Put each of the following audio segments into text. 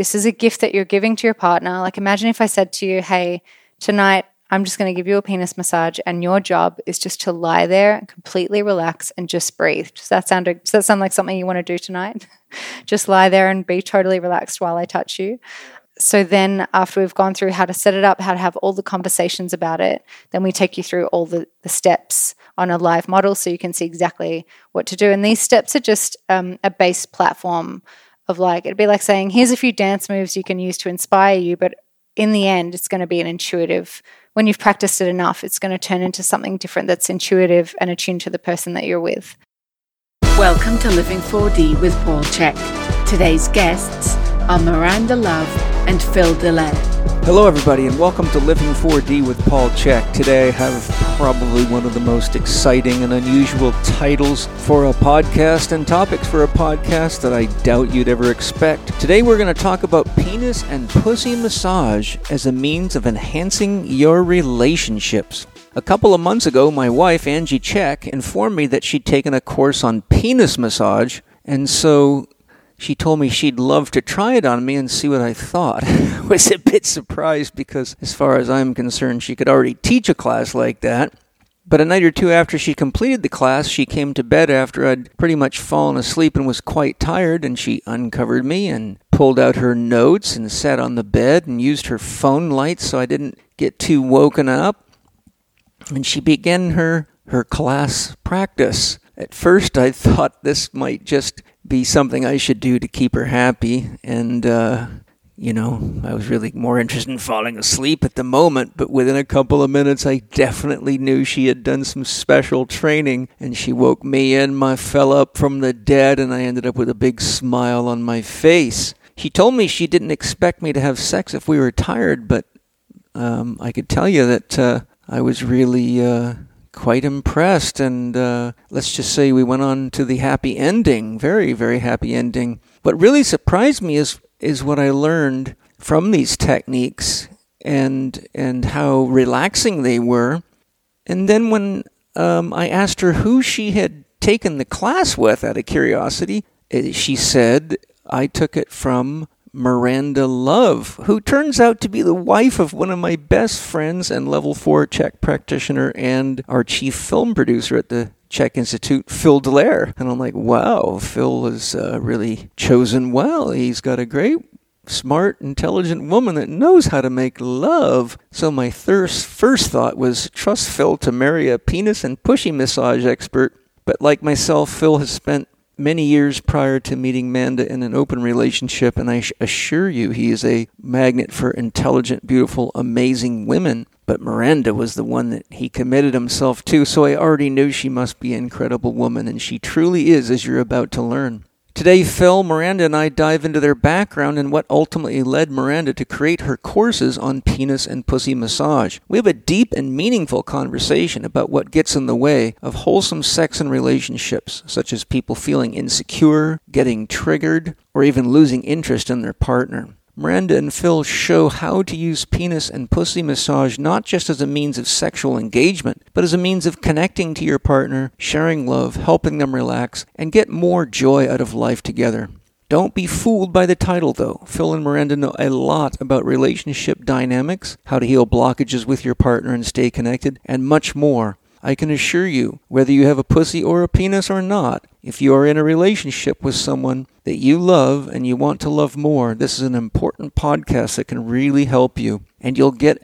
This is a gift that you're giving to your partner. Like, imagine if I said to you, hey, tonight I'm just going to give you a penis massage, and your job is just to lie there and completely relax and just breathe. Does that sound does that sound like something you want to do tonight? just lie there and be totally relaxed while I touch you. So then, after we've gone through how to set it up, how to have all the conversations about it, then we take you through all the, the steps on a live model so you can see exactly what to do. And these steps are just um, a base platform of like, it'd be like saying, here's a few dance moves you can use to inspire you, but in the end, it's going to be an intuitive when you've practiced it enough, it's going to turn into something different that's intuitive and attuned to the person that you're with. Welcome to Living 4D with Paul Chek Today's guests are Miranda Love and Phil Delaire. Hello, everybody, and welcome to Living 4D with Paul Chek. Today, I have probably one of the most exciting and unusual titles for a podcast and topics for a podcast that I doubt you'd ever expect. Today, we're going to talk about penis and pussy massage as a means of enhancing your relationships. A couple of months ago, my wife, Angie Chek, informed me that she'd taken a course on penis massage, and so she told me she'd love to try it on me and see what I thought. I was a bit surprised because, as far as I'm concerned, she could already teach a class like that. But a night or two after she completed the class, she came to bed after I'd pretty much fallen asleep and was quite tired, and she uncovered me and pulled out her notes and sat on the bed and used her phone light so I didn't get too woken up. And she began her, her class practice. At first, I thought this might just be something I should do to keep her happy. And, uh, you know, I was really more interested in falling asleep at the moment, but within a couple of minutes, I definitely knew she had done some special training, and she woke me and my fell up from the dead, and I ended up with a big smile on my face. She told me she didn't expect me to have sex if we were tired, but um, I could tell you that uh, I was really. Uh, quite impressed. And uh, let's just say we went on to the happy ending, very, very happy ending. What really surprised me is is what I learned from these techniques and and how relaxing they were. And then when um, I asked her who she had taken the class with, out of curiosity, eh, she said I took it from Miranda Love, who turns out to be the wife of one of my best friends and level four CHEK practitioner and our chief film producer at the CHEK Institute, Phil Delaire. And I'm like, wow, Phil has uh, really chosen well. He's got a great smart, intelligent woman that knows how to make love. So my first thought was trust Phil to marry a penis and pushy massage expert. But like myself, Phil has spent many years prior to meeting Manda in an open relationship, and I assure you he is a magnet for intelligent, beautiful, amazing women. But Miranda was the one that he committed himself to, so I already knew she must be an incredible woman, and she truly is, as you're about to learn. Today, Phil, Miranda, and I dive into their background and what ultimately led Miranda to create her courses on penis and pussy massage. We have a deep and meaningful conversation about what gets in the way of wholesome sex and relationships, such as people feeling insecure, getting triggered, or even losing interest in their partner. Miranda and Phil show how to use penis and pussy massage not just as a means of sexual engagement, but as a means of connecting to your partner, sharing love, helping them relax, and get more joy out of life together. Don't be fooled by the title, though. Phil and Miranda know a lot about relationship dynamics, how to heal blockages with your partner and stay connected, and much more. I can assure you, whether you have a pussy or a penis or not, if you are in a relationship with someone that you love and you want to love more, this is an important podcast that can really help you. And you'll get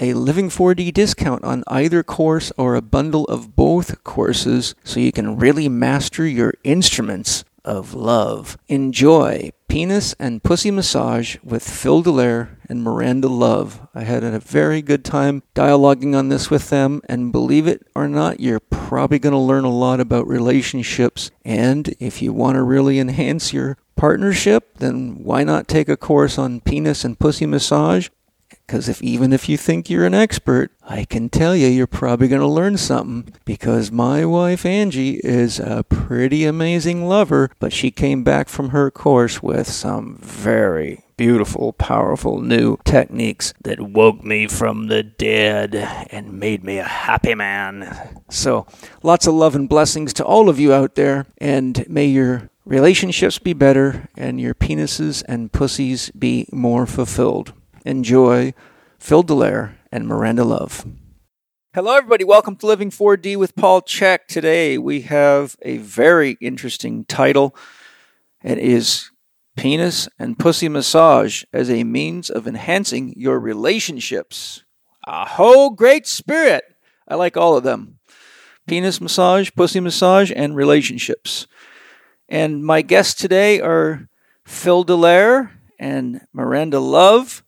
a Living 4D discount on either course or a bundle of both courses so you can really master your instruments of love. Enjoy Penis and Pussy Massage with Phil Delaire and Miranda Love. I had a very good time dialoguing on this with them, and believe it or not, you're probably going to learn a lot about relationships. And if you want to really enhance your partnership, then why not take a course on penis and pussy massage? Because if even if you think you're an expert, I can tell you you're probably going to learn something. Because my wife Angie is a pretty amazing lover, but she came back from her course with some very beautiful, powerful new techniques that woke me from the dead and made me a happy man. So, lots of love and blessings to all of you out there, and may your relationships be better and your penises and pussies be more fulfilled. Enjoy Phil Delaire and Miranda Love. Hello, everybody. Welcome to Living 4D with Paul Chek. Today we have a very interesting title. It is Penis and Pussy Massage as a means of enhancing your relationships. A whole great spirit. I like all of them penis massage, pussy massage, and relationships. And my guests today are Phil Delaire and Miranda Love.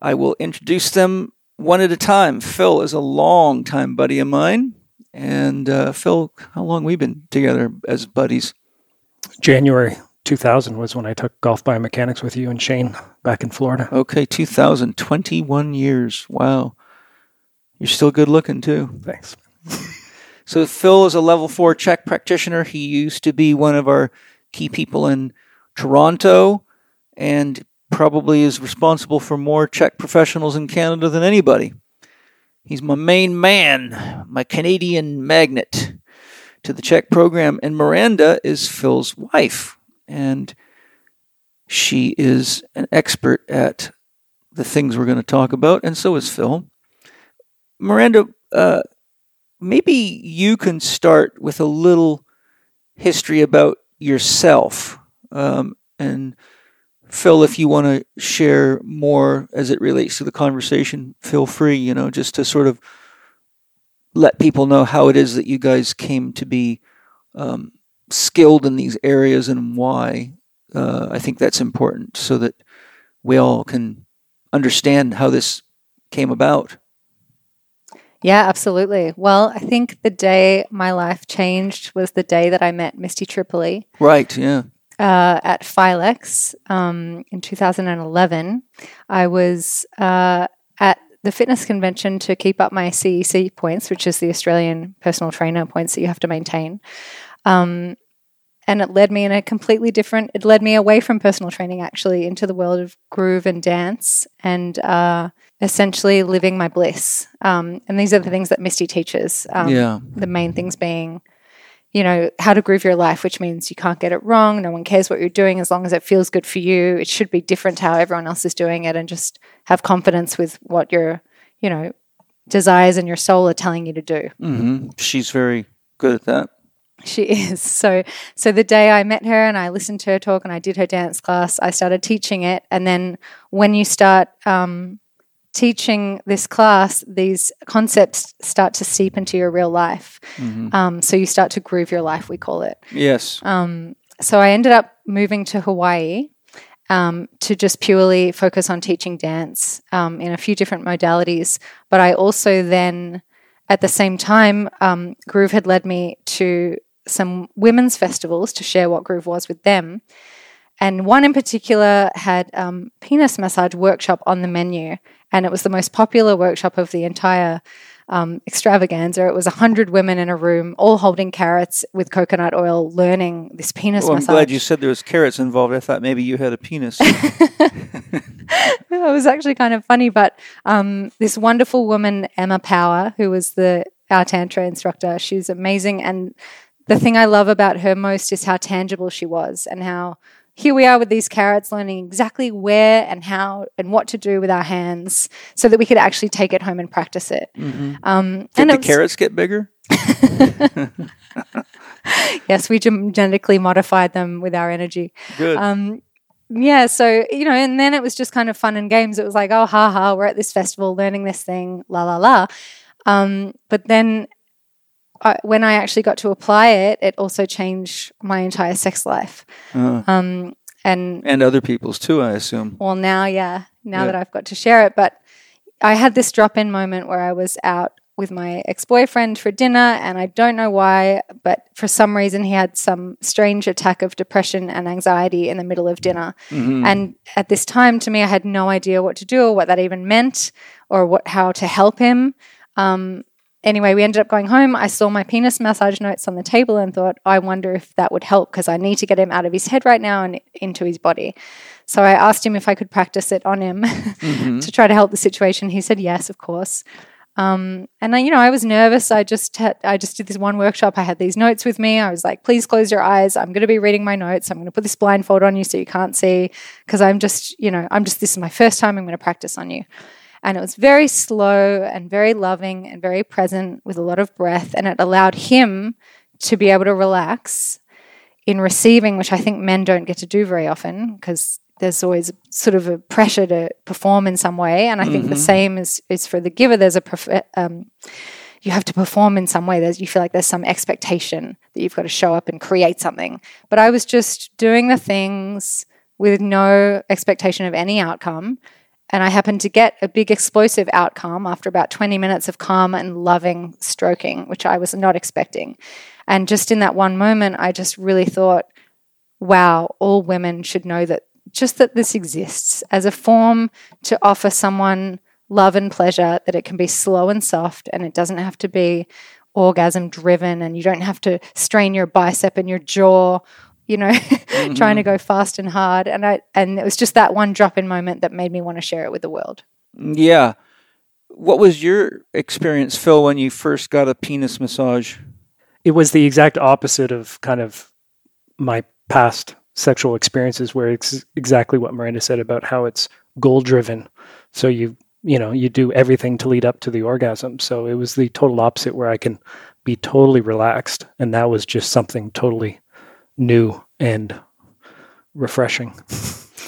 I will introduce them one at a time. Phil is a long time buddy of mine. And uh, Phil, how long we been together as buddies? January 2000 was when I took golf biomechanics with you and Shane back in Florida. Okay, 2000, 21 years. Wow. You're still good looking too. Thanks. So Phil is a level four CHEK practitioner. He used to be one of our key people in Toronto and probably is responsible for more CHEK professionals in Canada than anybody. He's my main man, my Canadian magnet to the CHEK program. And Miranda is Phil's wife. And she is an expert at the things we're going to talk about. And so is Phil. Miranda, uh, maybe you can start with a little history about yourself. Um, and Phil, if you want to share more as it relates to the conversation, feel free, you know, just to sort of let people know how it is that you guys came to be um, skilled in these areas and why. Uh, I think that's important so that we all can understand how this came about. Yeah, absolutely. Well, I think the day my life changed was the day that I met Misty Tripoli. Right, yeah. Uh, at Filex um, in 2011. I was uh, at the fitness convention to keep up my CEC points, which is the Australian personal trainer points that you have to maintain. Um, and it led me in a completely different, it led me away from personal training actually into the world of groove and dance. And, uh, essentially living my bliss. Um, and these are the things that Misty teaches. Um, yeah. The main things being, you know, how to groove your life, which means you can't get it wrong. No one cares what you're doing as long as it feels good for you. It should be different to how everyone else is doing it and just have confidence with what your, you know, desires and your soul are telling you to do. Mm-hmm. She's very good at that. She is. So so the day I met her and I listened to her talk and I did her dance class, I started teaching it. And then when you start um, teaching this class, these concepts start to seep into your real life. Mm-hmm. Um, so you start to groove your life, we call it. Yes. Um, so I ended up moving to Hawaii um, to just purely focus on teaching dance um, in a few different modalities. But I also then, at the same time, um, Groove had led me to some women's festivals to share what Groove was with them. And one in particular had um, penis massage workshop on the menu and it was the most popular workshop of the entire um, extravaganza. It was 100 women in a room, all holding carrots with coconut oil, learning this penis well, massage. I'm glad you said there was carrots involved. I thought maybe you had a penis. it was actually kind of funny, but um, this wonderful woman, Emma Power, who was the our tantra instructor, she was amazing. And the thing I love about her most is how tangible she was and how here we are with these carrots learning exactly where and how and what to do with our hands so that we could actually take it home and practice it. Mm-hmm. Um, Did and the was, carrots get bigger? yes, we genetically modified them with our energy. Good. Um, yeah, so, you know, and then it was just kind of fun and games. It was like, oh, ha ha, we're at this festival learning this thing, la la la. Um, but then I, when I actually got to apply it, it also changed my entire sex life. Uh, um, and and other people's too, I assume. Well, now, yeah, now yeah. that I've got to share it, but I had this drop in moment where I was out with my ex boyfriend for dinner, and I don't know why, but for some reason he had some strange attack of depression and anxiety in the middle of dinner. Mm-hmm. And at this time, to me, I had no idea what to do or what that even meant or what how to help him. Um, anyway, we ended up going home. I saw my penis massage notes on the table and thought, I wonder if that would help because I need to get him out of his head right now and into his body. So I asked him if I could practice it on him mm-hmm. to try to help the situation. He said yes, of course. Um, and I, you know, I was nervous. I just had, I just did this one workshop. I had these notes with me. I was like, please close your eyes. I'm going to be reading my notes. I'm going to put this blindfold on you so you can't see because I'm just, you know, I'm just, this is my first time I'm going to practice on you. And it was very slow and very loving and very present with a lot of breath. And it allowed him to be able to relax in receiving, which I think men don't get to do very often because there's always sort of a pressure to perform in some way. And I think Mm-hmm. the same is, is for the giver. There's a, prof- um, you have to perform in some way. There's, you feel like there's some expectation that you've got to show up and create something. But I was just doing the things with no expectation of any outcome. And I happened to get a big explosive outcome after about 20 minutes of calm and loving stroking, which I was not expecting. And just in that one moment, I just really thought, wow, all women should know that just that this exists as a form to offer someone love and pleasure, that it can be slow and soft and it doesn't have to be orgasm driven and you don't have to strain your bicep and your jaw you know trying to mm-hmm. go fast and hard and i and it was just that one drop in moment that made me want to share it with the world Yeah. What was your experience, Phil, when you first got a penis massage? it was the exact opposite of kind of my past sexual experiences where it's exactly what Miranda said about how it's goal driven. So you you know, you do everything to lead up to the orgasm. So it was the total opposite where I can be totally relaxed and that was just something totally new and refreshing.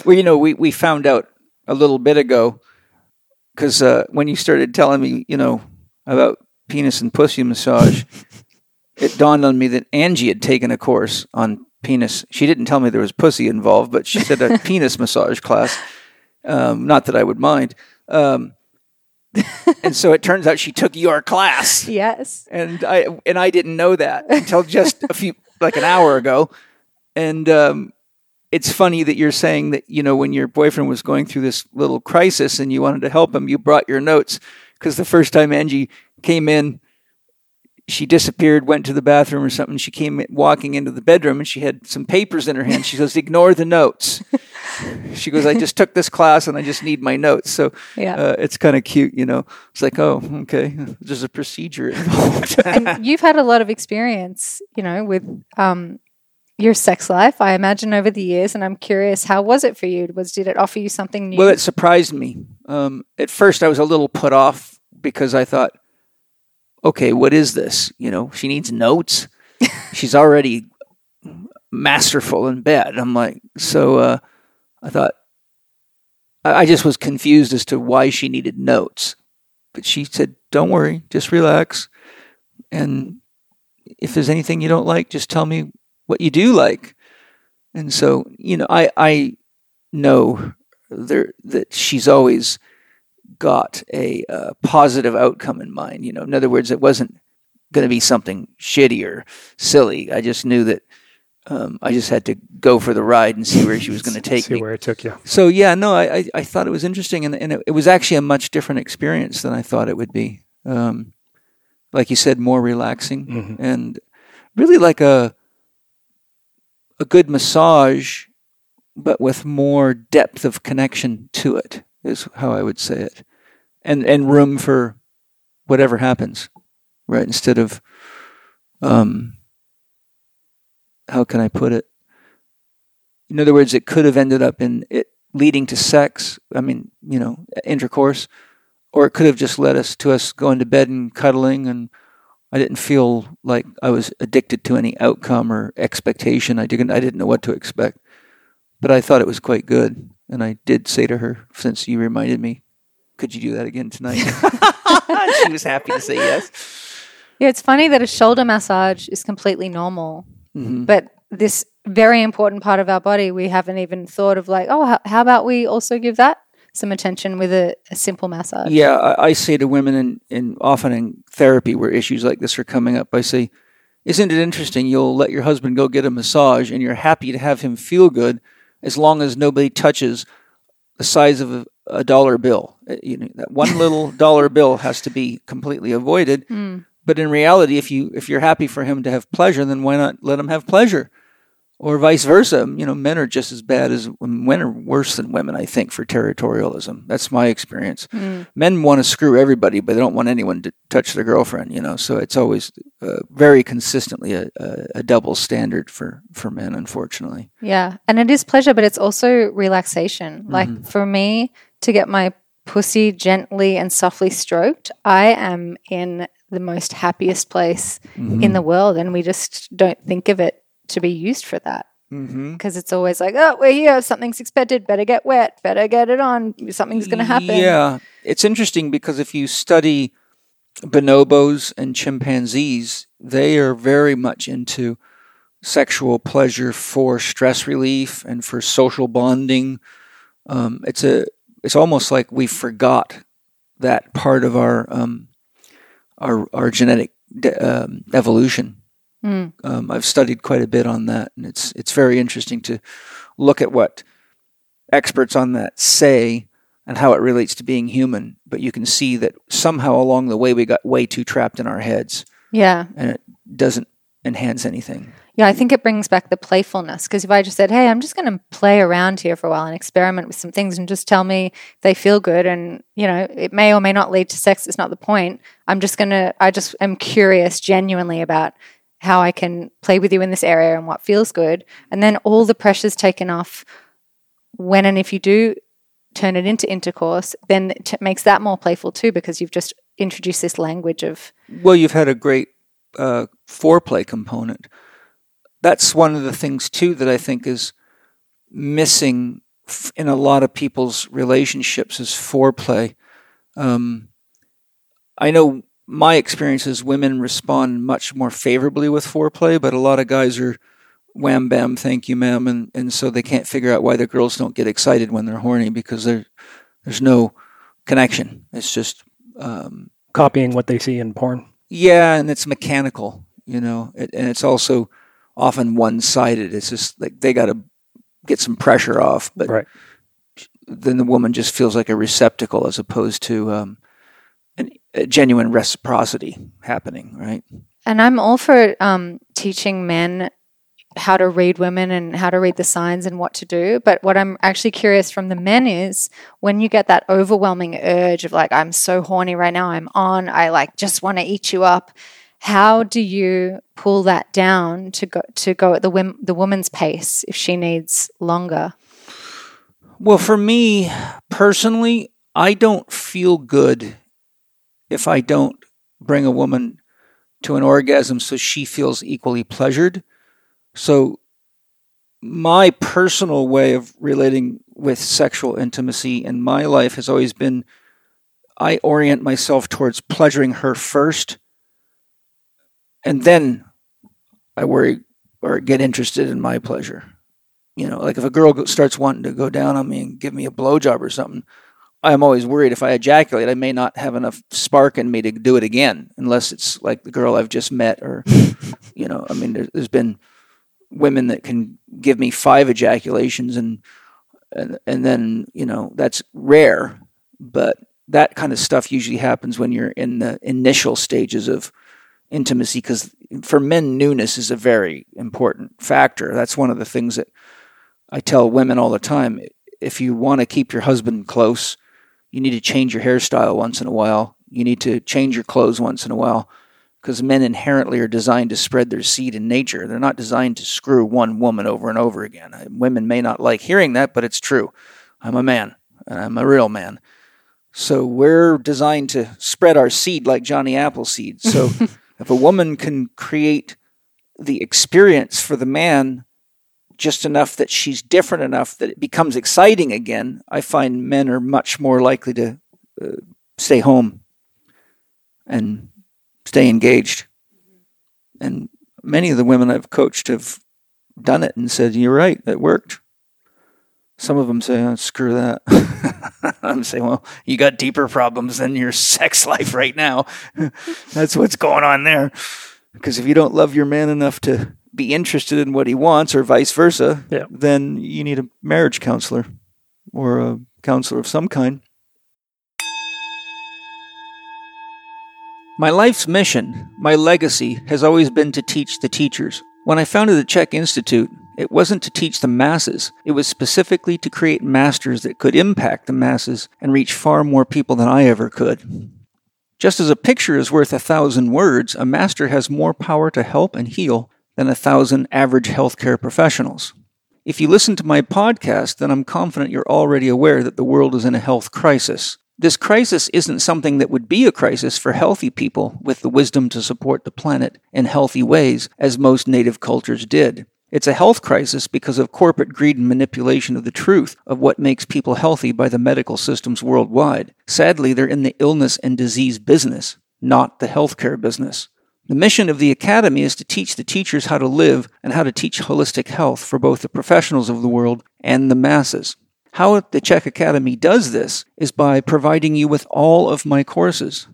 Well, you know, we, we found out a little bit ago because uh, when you started telling me, you know, about penis and pussy massage, it dawned on me that Angie had taken a course on penis. She didn't tell me there was pussy involved, but she said a penis massage class. Um, not that I would mind. Um, and so it turns out she took your class yes and I and I didn't know that until just a few like an hour ago. And um, it's funny that you're saying that you know when your boyfriend was going through this little crisis and you wanted to help him, you brought your notes because the first time Angie came in, she disappeared, went to the bathroom or something. She came walking into the bedroom and she had some papers in her hand. She goes, "Ignore the notes." she goes, "I just took this class and I just need my notes." So Yeah. uh, it's kind of cute, you know. It's like, oh, okay, there's a procedure involved. and you've had a lot of experience, you know, with um, your sex life. I imagine over the years, and I'm curious, how was it for you? Was did it offer you something new? well, it surprised me. Um, at first, I was a little put off because I thought, okay, what is this? You know, she needs notes. She's already masterful in bed. I'm like, so uh, I thought, I just was confused as to why she needed notes. But she said, don't worry, just relax. And if there's anything you don't like, just tell me what you do like. And so, you know, I, I know there that she's always got a positive outcome in mind. You know, in other words, it wasn't going to be something shitty or silly. I just knew that um, I just had to go for the ride and see where she was going to take See me. where it took you. So yeah, no, I, I, I thought it was interesting, and, and it, it was actually a much different experience than I thought it would be. Um, like you said, more relaxing Mhm. and really like a a good massage, but with more depth of connection to it is how I would say it, and and room for whatever happens, right? Instead of, um, how can I put it? In other words, it could have ended up in it leading to sex. I mean, you know, intercourse, or it could have just led us to us going to bed and cuddling, and I didn't feel like I was addicted to any outcome or expectation. I didn't. I didn't know what to expect, but I thought it was quite good, and I did say to her, since you reminded me, could you do that again tonight? she was happy to say yes. yeah, it's funny that a shoulder massage is completely normal, Mhm. but this very important part of our body, we haven't even thought of like, oh, how, how about we also give that some attention with a, a simple massage? Yeah, I, I say to women, in, in often in therapy where issues like this are coming up, I say, "Isn't it interesting? You'll let your husband go get a massage, and you're happy to have him feel good, as long as nobody touches the size of a, a dollar bill. Uh, You know, that one little dollar bill has to be completely avoided. Mm. But in reality, if you if you're happy for him to have pleasure, then why not let him have pleasure? or vice versa. You know, men are just as bad as men are worse than women. I think for territorialism. That's my experience. Mm. Men want to screw everybody, but they don't want anyone to touch their girlfriend. You know, so it's always uh, very consistently a, a, a double standard for for men, unfortunately. Yeah. And it is pleasure, but it's also relaxation. Like Mhm. for me to get my pussy gently and softly stroked, I am in the most happiest place in the world. And we just don't think of it to be used for that. Mm-hmm. Because it's always like, oh, we're here, something's expected, better get wet, better get it on, something's going to happen. Yeah, it's interesting because if you study bonobos and chimpanzees, they are very much into sexual pleasure for stress relief and for social bonding. Um, it's a it's almost like we forgot that part of our um, our our genetic de- um, evolution. Mm. Um, I've studied quite a bit on that, and it's it's very interesting to look at what experts on that say and how it relates to being human. But you can see that somehow along the way we got way too trapped in our heads, Yeah. and it doesn't enhance anything. Yeah, I think it brings back the playfulness. Because if I just said, hey, I'm just going to play around here for a while and experiment with some things and just tell me they feel good, and, you know, it may or may not lead to sex, it's not the point. I'm just going to, I just am curious genuinely about how I can play with you in this area and what feels good. And then all the pressure's taken off when and if you do turn it into intercourse, then it t- makes that more playful too because you've just introduced this language of, Well, you've had a great uh, foreplay component. That's one of the things too that I think is missing in a lot of people's relationships is foreplay. Um, I know my experience is women respond much more favorably with foreplay, but a lot of guys are wham bam, thank you, ma'am, and, and so they can't figure out why the girls don't get excited when they're horny because there there's no connection. It's just um, Copying what they see in porn. yeah, and it's mechanical, you know, it, and it's also often one sided. It's just like they got to get some pressure off, but Right. then the woman just feels like a receptacle as opposed to um, an, a genuine reciprocity happening, right? And I'm all for um, teaching men how to read women and how to read the signs and what to do. But what I'm actually curious from the men is when you get that overwhelming urge of like, I'm so horny right now, I'm on, I like just want to eat you up. How do you pull that down to go to go at the wom- the woman's pace if she needs longer? Well, for me personally, I don't feel good if I don't bring a woman to an orgasm so she feels equally pleasured. So, my personal way of relating with sexual intimacy in my life has always been I orient myself towards pleasuring her first, and then I worry or get interested in my pleasure. You know, like if a girl starts wanting to go down on me and give me a blowjob or something, I'm always worried if I ejaculate, I may not have enough spark in me to do it again, unless it's like the girl I've just met, or you know, I mean, there, there's been women that can give me five ejaculations, and and and then you know that's rare, but that kind of stuff usually happens when you're in the initial stages of intimacy, because for men, newness is a very important factor. That's one of the things that I tell women all the time. If you want to keep your husband close, you need to change your hairstyle once in a while. You need to change your clothes once in a while because men inherently are designed to spread their seed in nature. They're not designed to screw one woman over and over again. Uh, Women may not like hearing that, but it's true. I'm a man, and I'm a real man. So we're designed to spread our seed like Johnny Appleseed. So if a woman can create the experience for the man just enough that she's different enough that it becomes exciting again, I find men are much more likely to uh, stay home and stay engaged. And many of the women I've coached have done it and said, "You're right, it worked." Some of them say, oh, "Screw that." I'm saying, "Well, you got deeper problems than your sex life right now. That's what's going on there." Because if you don't love your man enough to be interested in what he wants, or vice versa, Yeah. then you need a marriage counselor or a counselor of some kind. My life's mission, my legacy, has always been to teach the teachers. When I founded the CHEK Institute It wasn't to teach the masses, it was specifically to create masters that could impact the masses and reach far more people than I ever could. Just as a picture is worth a thousand words, a master has more power to help and heal than a thousand average healthcare professionals. If you listen to my podcast, then I'm confident you're already aware that the world is in a health crisis. This crisis isn't something that would be a crisis for healthy people with the wisdom to support the planet in healthy ways, as most native cultures did. It's a health crisis because of corporate greed and manipulation of the truth of what makes people healthy by the medical systems worldwide. Sadly, they're in the illness and disease business, not the healthcare business. The mission of the Academy is to teach the teachers how to live and how to teach holistic health for both the professionals of the world and the masses. How the CHEK Academy does this is by providing you with all of my courses,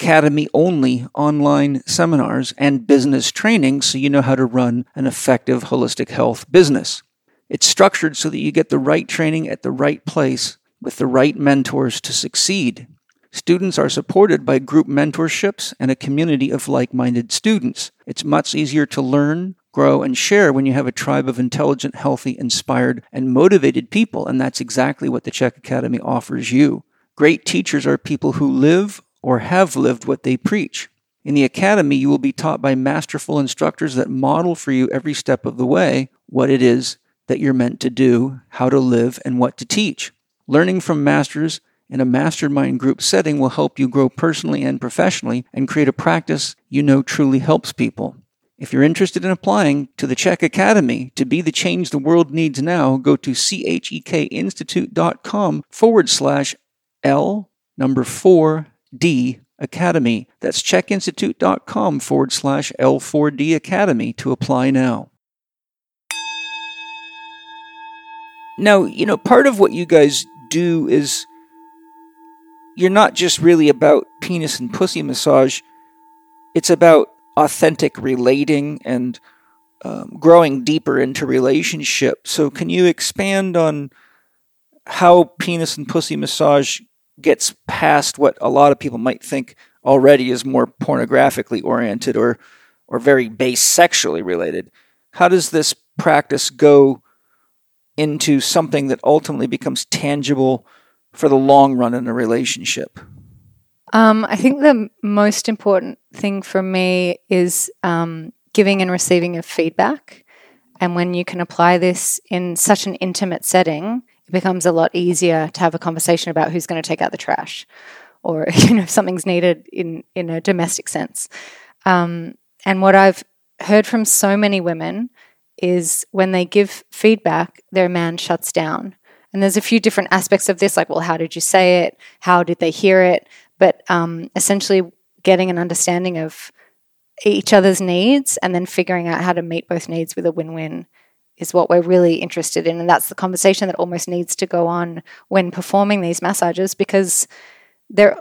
academy only online seminars, and business training so you know how to run an effective holistic health business. It's structured so that you get the right training at the right place with the right mentors to succeed. Students are supported by group mentorships and a community of like minded students. It's much easier to learn, grow, and share when you have a tribe of intelligent, healthy, inspired, and motivated people, and that's exactly what the CHEK Academy offers you. Great teachers are people who live or have lived what they preach. In the Academy, you will be taught by masterful instructors that model for you every step of the way what it is that you're meant to do, how to live, and what to teach. Learning from masters in a mastermind group setting will help you grow personally and professionally and create a practice you know truly helps people. If you're interested in applying to the CHEK Academy to be the change the world needs now, go to chekinstitute.com forward slash L number 4D Academy. That's chekinstitute.com forward slash L4D Academy to apply now. Now, you know, part of what you guys do is you're not just really about penis and pussy massage, it's about authentic relating and um, growing deeper into relationship. So, can you expand on how penis and pussy massage gets past what a lot of people might think already is more pornographically oriented or or very base sexually related? How does this practice go into something that ultimately becomes tangible for the long run in a relationship? Um, I think the most important thing for me is um, giving and receiving of feedback. And when you can apply this in such an intimate setting, it becomes a lot easier to have a conversation about who's going to take out the trash, or you know if something's needed in in a domestic sense. Um, and what I've heard from so many women is when they give feedback, their man shuts down. And there's a few different aspects of this, like, well, how did you say it? How did they hear it? but um, essentially getting an understanding of each other's needs and then figuring out how to meet both needs with a win-win is what we're really interested in. And that's the conversation that almost needs to go on when performing these massages because they're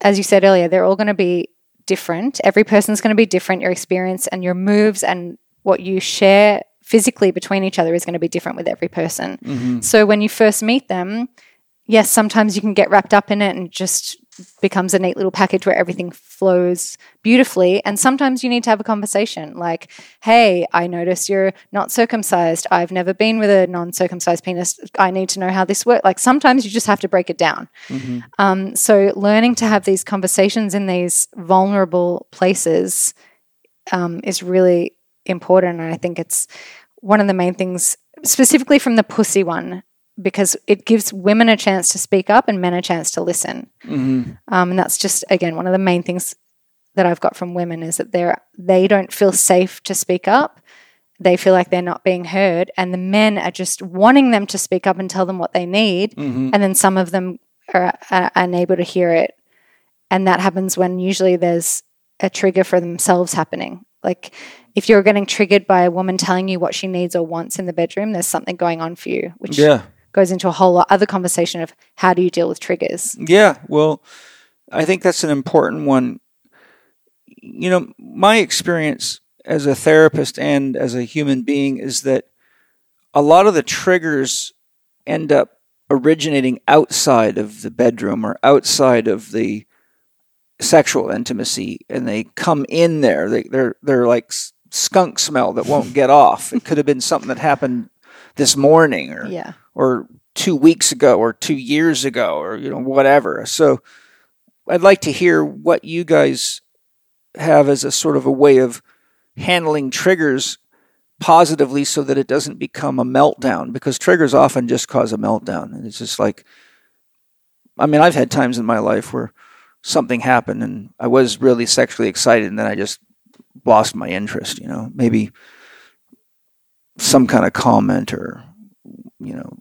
as you said earlier they're all going to be different. Every person's going to be different. Your experience and your moves and what you share physically between each other is going to be different with every person. Mm-hmm. so when you first meet them yes sometimes you can get wrapped up in it and just becomes a neat little package where everything flows beautifully. And sometimes you need to have a conversation like, hey, I notice you're not circumcised. I've never been with a non circumcised penis. I need to know how this works. Like sometimes you just have to break it down. Mm-hmm. Um, so learning to have these conversations in these vulnerable places um, is really important. And I think it's one of the main things, specifically from the pussy one because it gives women a chance to speak up and men a chance to listen. Mm-hmm. Um, and that's just again one of the main things that I've got from women is that they're they don't feel safe to speak up. They feel like they're not being heard, and the men are just wanting them to speak up and tell them what they need. Mm-hmm. And then some of them are, are unable to hear it, and that happens when usually there's a trigger for themselves happening. Like if you're getting triggered by a woman telling you what she needs or wants in the bedroom, there's something going on for you, which Yeah. Goes into a whole other conversation of how do you deal with triggers. Yeah, well, I think that's an important one. You know, my experience as a therapist and as a human being is that a lot of the triggers end up originating outside of the bedroom or outside of the sexual intimacy and they come in there they, they're they're like skunk smell that won't get off. It could have been something that happened this morning or Yeah. Or two weeks ago or two years ago or you know whatever. So I'd like to hear what you guys have as a sort of a way of handling triggers positively so that it doesn't become a meltdown because triggers often just cause a meltdown and it's just like I mean I've had times in my life where something happened and I was really sexually excited and then I just lost my interest, you know. Maybe some kind of comment or you know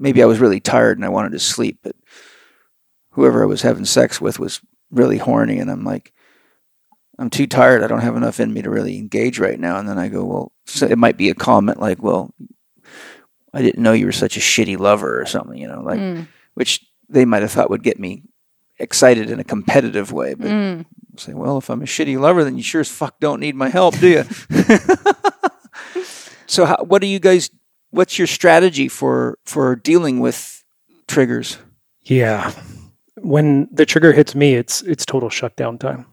maybe I was really tired and I wanted to sleep, but whoever I was having sex with was really horny, and I'm like, I'm too tired. I don't have enough in me to really engage right now. And then I go, well, so it might be a comment like, well, I didn't know you were such a shitty lover or something, you know, like, Mm. which they might have thought would get me excited in a competitive way, but Mm. say, well, if I'm a shitty lover, then you sure as fuck don't need my help, do you? so, how, what do you guys? What's your strategy for for dealing with triggers? Yeah. When the trigger hits me, it's it's total shutdown time.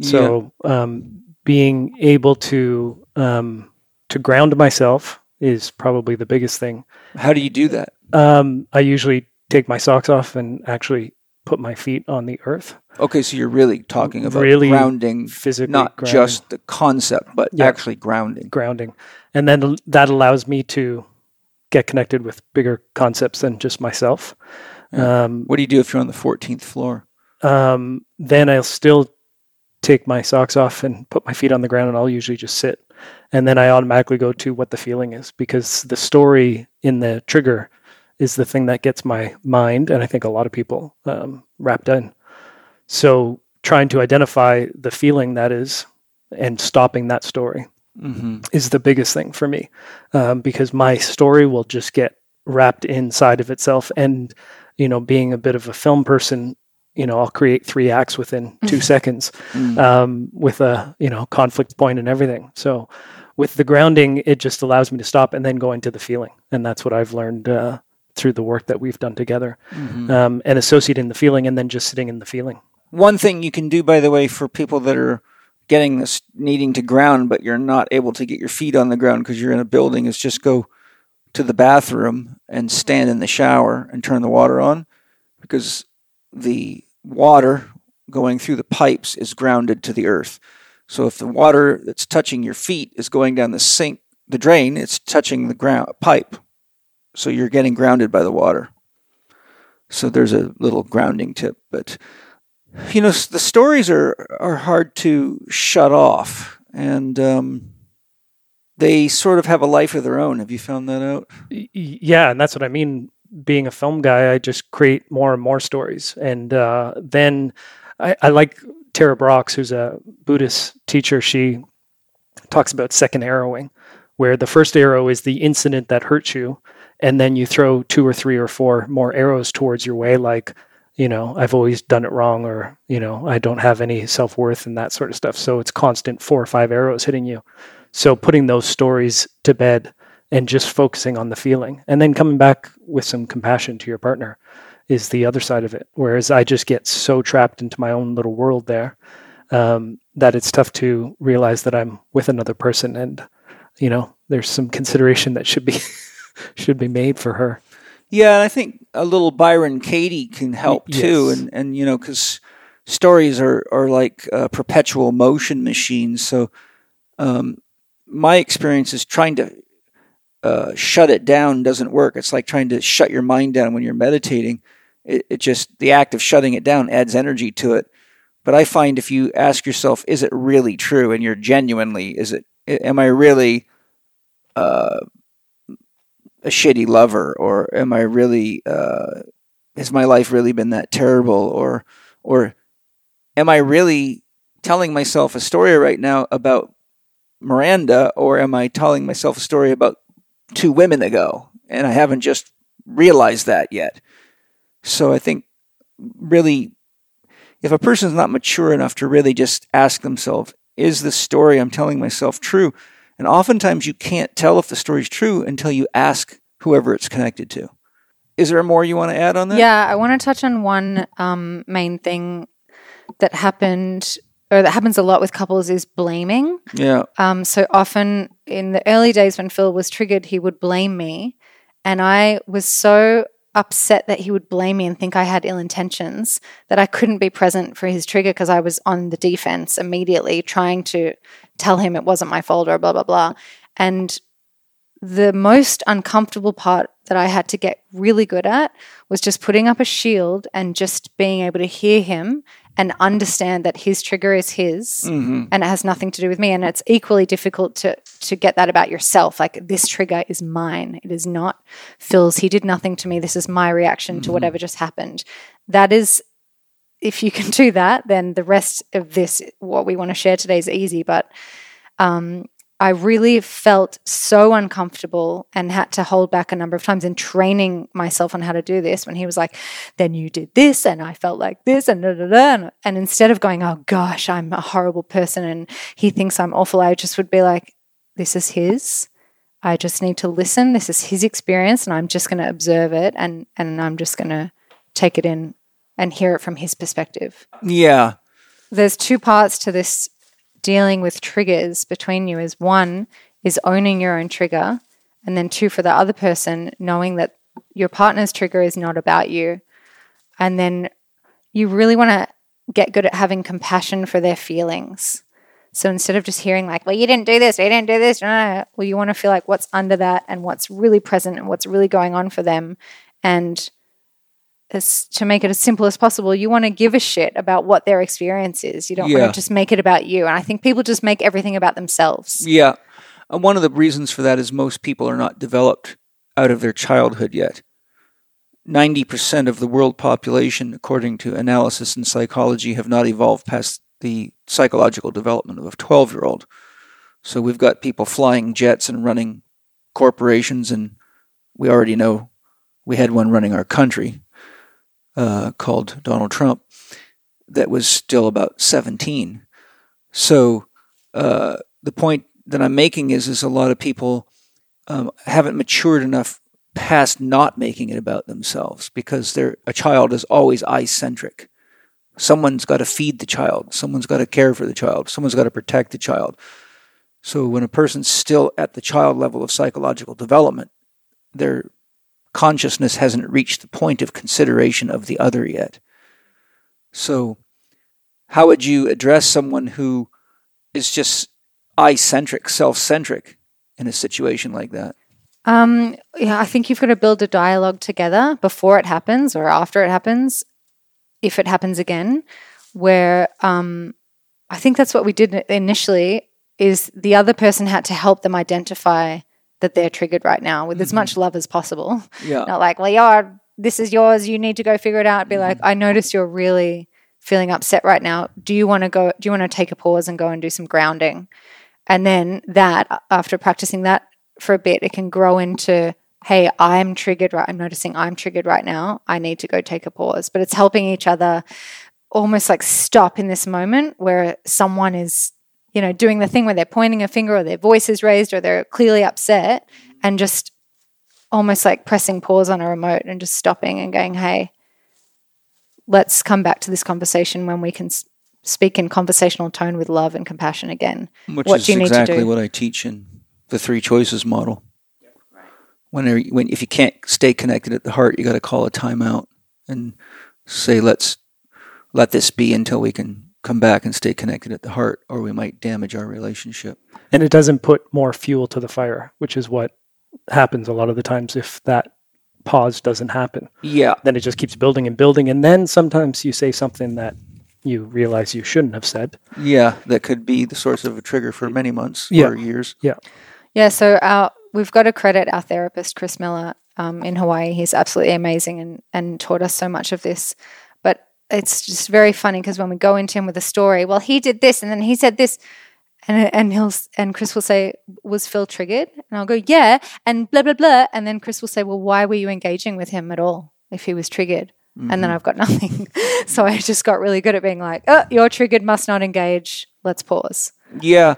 So um, being able to um, to ground myself is probably the biggest thing. How do you do that? Um, I usually take my socks off and actually put my feet on the earth, Okay, so you're really talking about Really grounding, physically not grounding, just the concept, but Yeah. actually grounding. grounding, and then that allows me to get connected with bigger concepts than just myself. Yeah. Um, What do you do if you're on the 14th floor? um, then I'll still take my socks off and put my feet on the ground, and I'll usually just sit. And then I automatically go to what the feeling is because the story in the trigger is the thing that gets my mind, and I think a lot of people um, wrapped in. So trying to identify the feeling that is and stopping that story Mm-hmm. is the biggest thing for me um, because my story will just get wrapped inside of itself and you know being a bit of a film person you know i'll create three acts within two seconds Mm. um, with a you know conflict point and everything so with the grounding it just allows me to stop and then go into the feeling and that's what i've learned uh, through the work that we've done together Mhm. um, and associating the feeling and then just sitting in the feeling One thing you can do, by the way, for people that are getting this needing to ground, but you're not able to get your feet on the ground because you're in a building, is just go to the bathroom and stand in the shower and turn the water on because the water going through the pipes is grounded to the earth. So if the water that's touching your feet is going down the sink, the drain, it's touching the ground pipe. So you're getting grounded by the water. So there's a little grounding tip, but you know the stories are are hard to shut off, and um, they sort of have a life of their own. Have you found that out? Yeah and that's what i mean being a film guy i just create more and more stories and uh, then I, I like Tara Brach who's a buddhist teacher she talks about second arrowing where the first arrow is the incident that hurts you and then you throw two or three or four more arrows towards your way like you know i've always done it wrong or you know i don't have any self-worth and that sort of stuff. So it's constant four or five arrows hitting you. So putting those stories to bed and just focusing on the feeling and then coming back with some compassion to your partner is the other side of it. Whereas i just get so trapped into my own little world there um, that it's tough to realize that i'm with another person and you know there's some consideration that should be should be made for her Yeah, and I think a little Byron Katie can help Y- too, yes. and and you know because stories are are like uh, perpetual motion machines. So um, my experience is trying to uh, shut it down doesn't work. It's like trying to shut your mind down when you're meditating. It, it just the act of shutting it down adds energy to it. But I find if you ask yourself, is it really true, and you're genuinely, is it, am I really uh, a shitty lover, or am I really, uh, has my life really been that terrible, or, or am I really telling myself a story right now about Miranda, or am I telling myself a story about two women ago, and I haven't just realized that yet? So I think really, if a person's not mature enough to really just ask themselves, is the story I'm telling myself true? And oftentimes you can't tell if the story's true until you ask whoever it's connected to. Is there more you want to add on that? Yeah, I want to touch on one um, main thing that happened or that happens a lot with couples, is blaming. Yeah. Um, so often in the early days when Phil was triggered, he would blame me. And I was so upset that he would blame me and think I had ill intentions that I couldn't be present for his trigger because I was on the defense immediately, trying to tell him it wasn't my fault or blah, blah, blah. And the most uncomfortable part that I had to get really good at was just putting up a shield and just being able to hear him and understand that his trigger is his Mm-hmm. and it has nothing to do with me. And it's equally difficult to to get that about yourself. Like this trigger is mine. It is not Phil's. He did nothing to me. This is my reaction to whatever just happened. That is if you can do that then the rest of this what we want to share today is easy. But um I really felt so uncomfortable and had to hold back a number of times in training myself on how to do this when he was like, then you did this and I felt like this and da, da, da. And, and instead of going, oh gosh, I'm a horrible person and he thinks I'm awful, I just would be like, this is his. I just need to listen. This is his experience and I'm just going to observe it and, and I'm just going to take it in and hear it from his perspective. Yeah. There's two parts to this dealing with triggers between you is one is owning your own trigger and then two for the other person knowing that your partner's trigger is not about you. And then you really want to get good at having compassion for their feelings. So instead of just hearing like well you didn't do this you didn't do this well you want to feel like what's under that and what's really present and what's really going on for them. And as, to make it as simple as possible, you want to give a shit about what their experience is. You don't Yeah. want to just make it about you. And I think people just make everything about themselves. Yeah. And one of the reasons for that is most people are not developed out of their childhood yet. 90% of the world population, according to analysis in psychology, have not evolved past the psychological development of a 12 year old. So we've got people flying jets and running corporations, and we already know we had one running our country uh, called Donald Trump that was still about 17. So uh, the point that I'm making is, is a lot of people um, haven't matured enough past not making it about themselves because they're a child is always I centric. Someone's got to feed the child. Someone's got to care for the child. Someone's got to protect the child. So when a person's still at the child level of psychological development, their consciousness hasn't reached the point of consideration of the other yet. So how would you address someone who is just I centric, self centric in a situation like that? Um, yeah, I think you've got to build a dialogue together before it happens or after it happens, if it happens again, where um, I think that's what we did initially is the other person had to help them identify that they're triggered right now with as much mm-hmm. love as possible. Yeah. Not like, well, you're, this is yours. You need to go figure it out. Be mm-hmm. like, I notice you're really feeling upset right now. Do you want to go, do you want to take a pause and go and do some grounding? And then that, after practicing that for a bit, it can grow into, hey, I'm triggered right. I'm noticing I'm triggered right now. I need to go take a pause. But it's helping each other almost like stop in this moment where someone is, you know, doing the thing where they're pointing a finger or their voice is raised or they're clearly upset and just almost like pressing pause on a remote and just stopping and going, hey, let's come back to this conversation when we can speak in conversational tone with love and compassion again. Which What is do you need to exactly do? what I teach in the three choices model. Whenever, when if you can't stay connected at the heart, you got to call a timeout and say, "Let's let this be until we can come back and stay connected at the heart, or we might damage our relationship." and it doesn't put more fuel to the fire, which is what happens a lot of the times if that pause doesn't happen. Yeah, Then it just keeps building and building, and then sometimes you say something that you realize you shouldn't have said. yeah, that could be the source of a trigger for many months Yeah. or years. Yeah, Yeah, so our, we've got to credit our therapist, Chris Miller, um, in Hawaii. He's absolutely amazing and, and taught us so much of this. It's just very funny because when we go into him with a story, well, he did this and then he said this. And, and he'll and Chris will say, "Was Phil triggered?" And I'll go, "Yeah." And blah blah blah. And then Chris will say, "Well, why were you engaging with him at all if he was triggered?" And then mm-hmm. I've got nothing. so I just got really good at being like, "Oh, you're triggered. Must not engage. Let's pause." Yeah.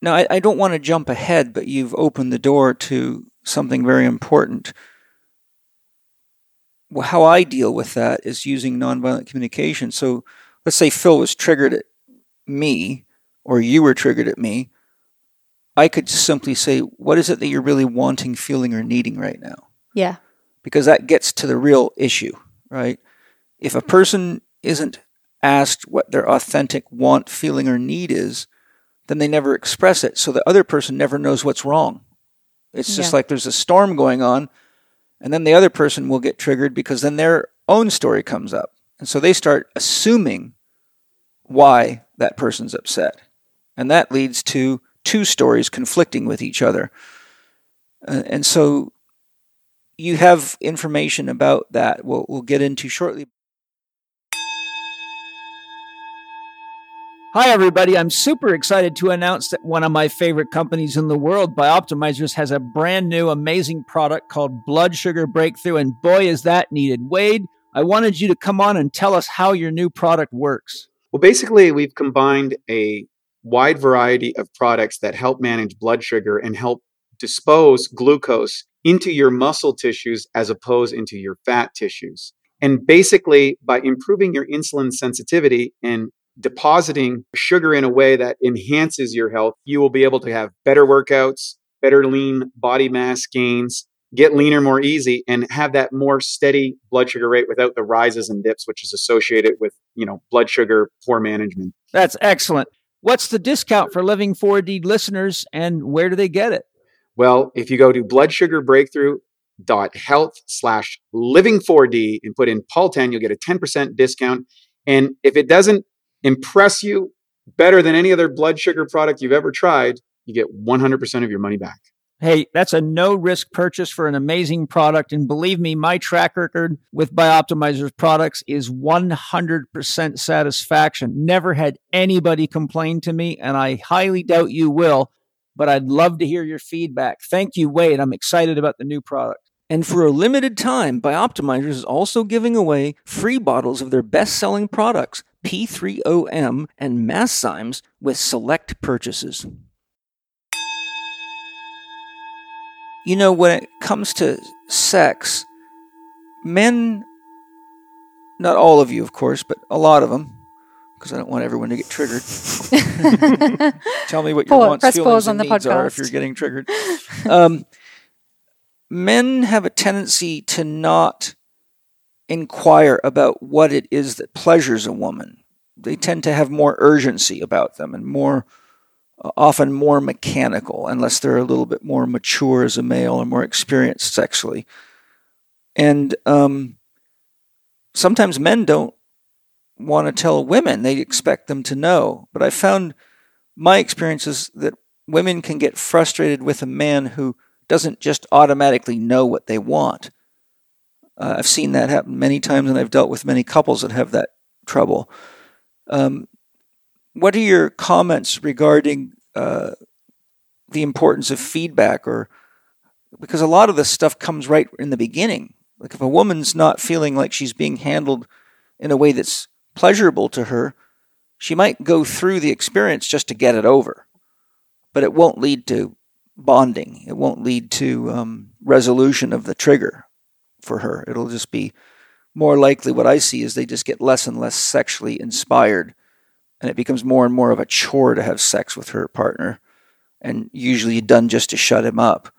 Now, I, I don't want to jump ahead, but you've opened the door to something very important. Well, how I deal with that is using nonviolent communication. So let's say Phil was triggered at me or you were triggered at me, I could simply say, What is it that you're really wanting, feeling, or needing right now? Yeah. Because that gets to the real issue, right? If a person isn't asked what their authentic want, feeling, or need is, then they never express it. So the other person never knows what's wrong. It's just like there's a storm going on, and then the other person will get triggered because then their own story comes up. And so they start assuming why that person's upset. And that leads to two stories conflicting with each other. Uh, and so you have information about that we'll, we'll get into shortly. Hi, everybody. I'm super excited to announce that one of my favorite companies in the world, Bioptimizers, has a brand new amazing product called Blood Sugar Breakthrough. And boy, is that needed. Wade, I wanted you to come on and tell us how your new product works. Well, basically, we've combined a wide variety of products that help manage blood sugar and help dispose glucose into your muscle tissues as opposed into your fat tissues. And basically, by improving your insulin sensitivity and depositing sugar in a way that enhances your health, you will be able to have better workouts, better lean body mass gains, get leaner more easy and have that more steady blood sugar rate without the rises and dips which is associated with, you know, blood sugar poor management. That's excellent. What's the discount for Living 4D listeners and where do they get it? Well, if you go to bloodsugarbreakthrough.health slash living 4D and put in Paul 10, you'll get a 10% discount. And if it doesn't impress you better than any other blood sugar product you've ever tried, you get 100% of your money back. Hey, that's a no risk purchase for an amazing product. And believe me, my track record with Bioptimizer's products is 100% satisfaction. Never had anybody complain to me, and I highly doubt you will. But I'd love to hear your feedback. Thank you, Wade. I'm excited about the new product. And for a limited time, Bioptimizers is also giving away free bottles of their best selling products, P3OM and Masszymes, with select purchases. You know, when it comes to sex, men, not all of you, of course, but a lot of them, because I don't want everyone to get triggered. Tell me what your Pause- wants, feelings, and needs are if you're getting triggered. Um, men have a tendency to not inquire about what it is that pleasures a woman. They tend to have more urgency about them and more, uh, often more mechanical, unless they're a little bit more mature as a male or more experienced sexually. And um, sometimes men don't want to tell women, they expect them to know. But I found my experience is that women can get frustrated with a man who doesn't just automatically know what they want. Uh, I've seen that happen many times, and I've dealt with many couples that have that trouble. Um, what are your comments regarding uh, the importance of feedback, or because a lot of this stuff comes right in the beginning? Like if a woman's not feeling like she's being handled in a way that's pleasurable to her, she might go through the experience just to get it over, but it won't lead to bonding. It won't lead to um, resolution of the trigger for her. It'll just be more likely what I see is they just get less and less sexually inspired, and it becomes more and more of a chore to have sex with her partner, and usually done just to shut him up,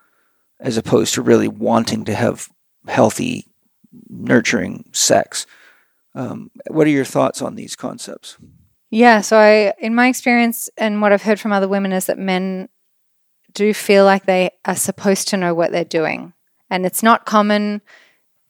as opposed to really wanting to have healthy, nurturing sex. Um, what are your thoughts on these concepts? Yeah, so I in my experience and what I've heard from other women is that men do feel like they are supposed to know what they're doing. And it's not common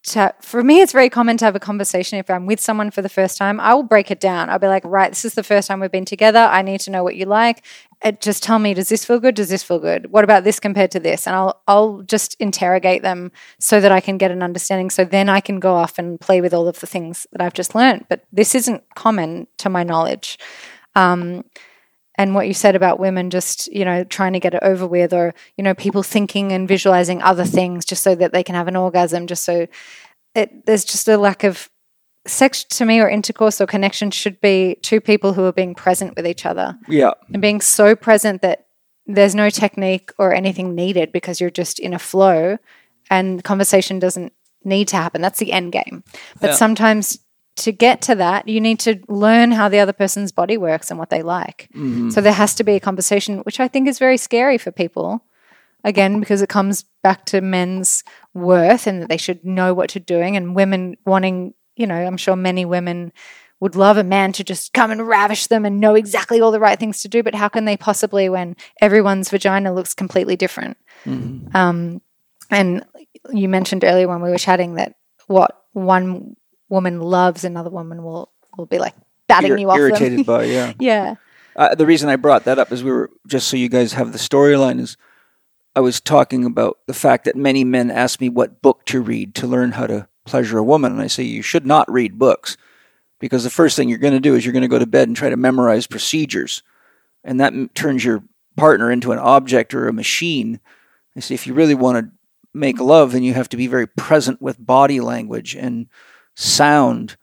to for me it's very common to have a conversation if I'm with someone for the first time. I will break it down. I'll be like, "Right, this is the first time we've been together. I need to know what you like. It, just tell me, does this feel good? Does this feel good? What about this compared to this?" And I'll I'll just interrogate them so that I can get an understanding so then I can go off and play with all of the things that I've just learned. But this isn't common to my knowledge um, and what you said about women just you know trying to get it over with or you know people thinking and visualizing other things just so that they can have an orgasm just so it, there's just a lack of sex to me or intercourse or connection should be two people who are being present with each other. Yeah, and being so present that there's no technique or anything needed because you're just in a flow and conversation doesn't need to happen. That's the end game. But Yeah. sometimes to get to that, you need to learn how the other person's body works and what they like. Mm-hmm. So there has to be a conversation, which I think is very scary for people. Again, because it comes back to men's worth and that they should know what to doing, and women wanting, you know, I'm sure many women would love a man to just come and ravish them and know exactly all the right things to do. But how can they possibly when everyone's vagina looks completely different? Mm-hmm. Um, and you mentioned earlier when we were chatting that what one woman loves, another woman will will be like batting Ir- you off. them. irritated by, yeah. yeah. Uh, the reason I brought that up is we were just so you guys have the storyline is I was talking about the fact that many men ask me what book to read to learn how to pleasure a woman, and I say you should not read books because the first thing you're going to do is you're going to go to bed and try to memorize procedures, and that m- turns your partner into an object or a machine. I say if you really want to make love, then you have to be very present with body language and sound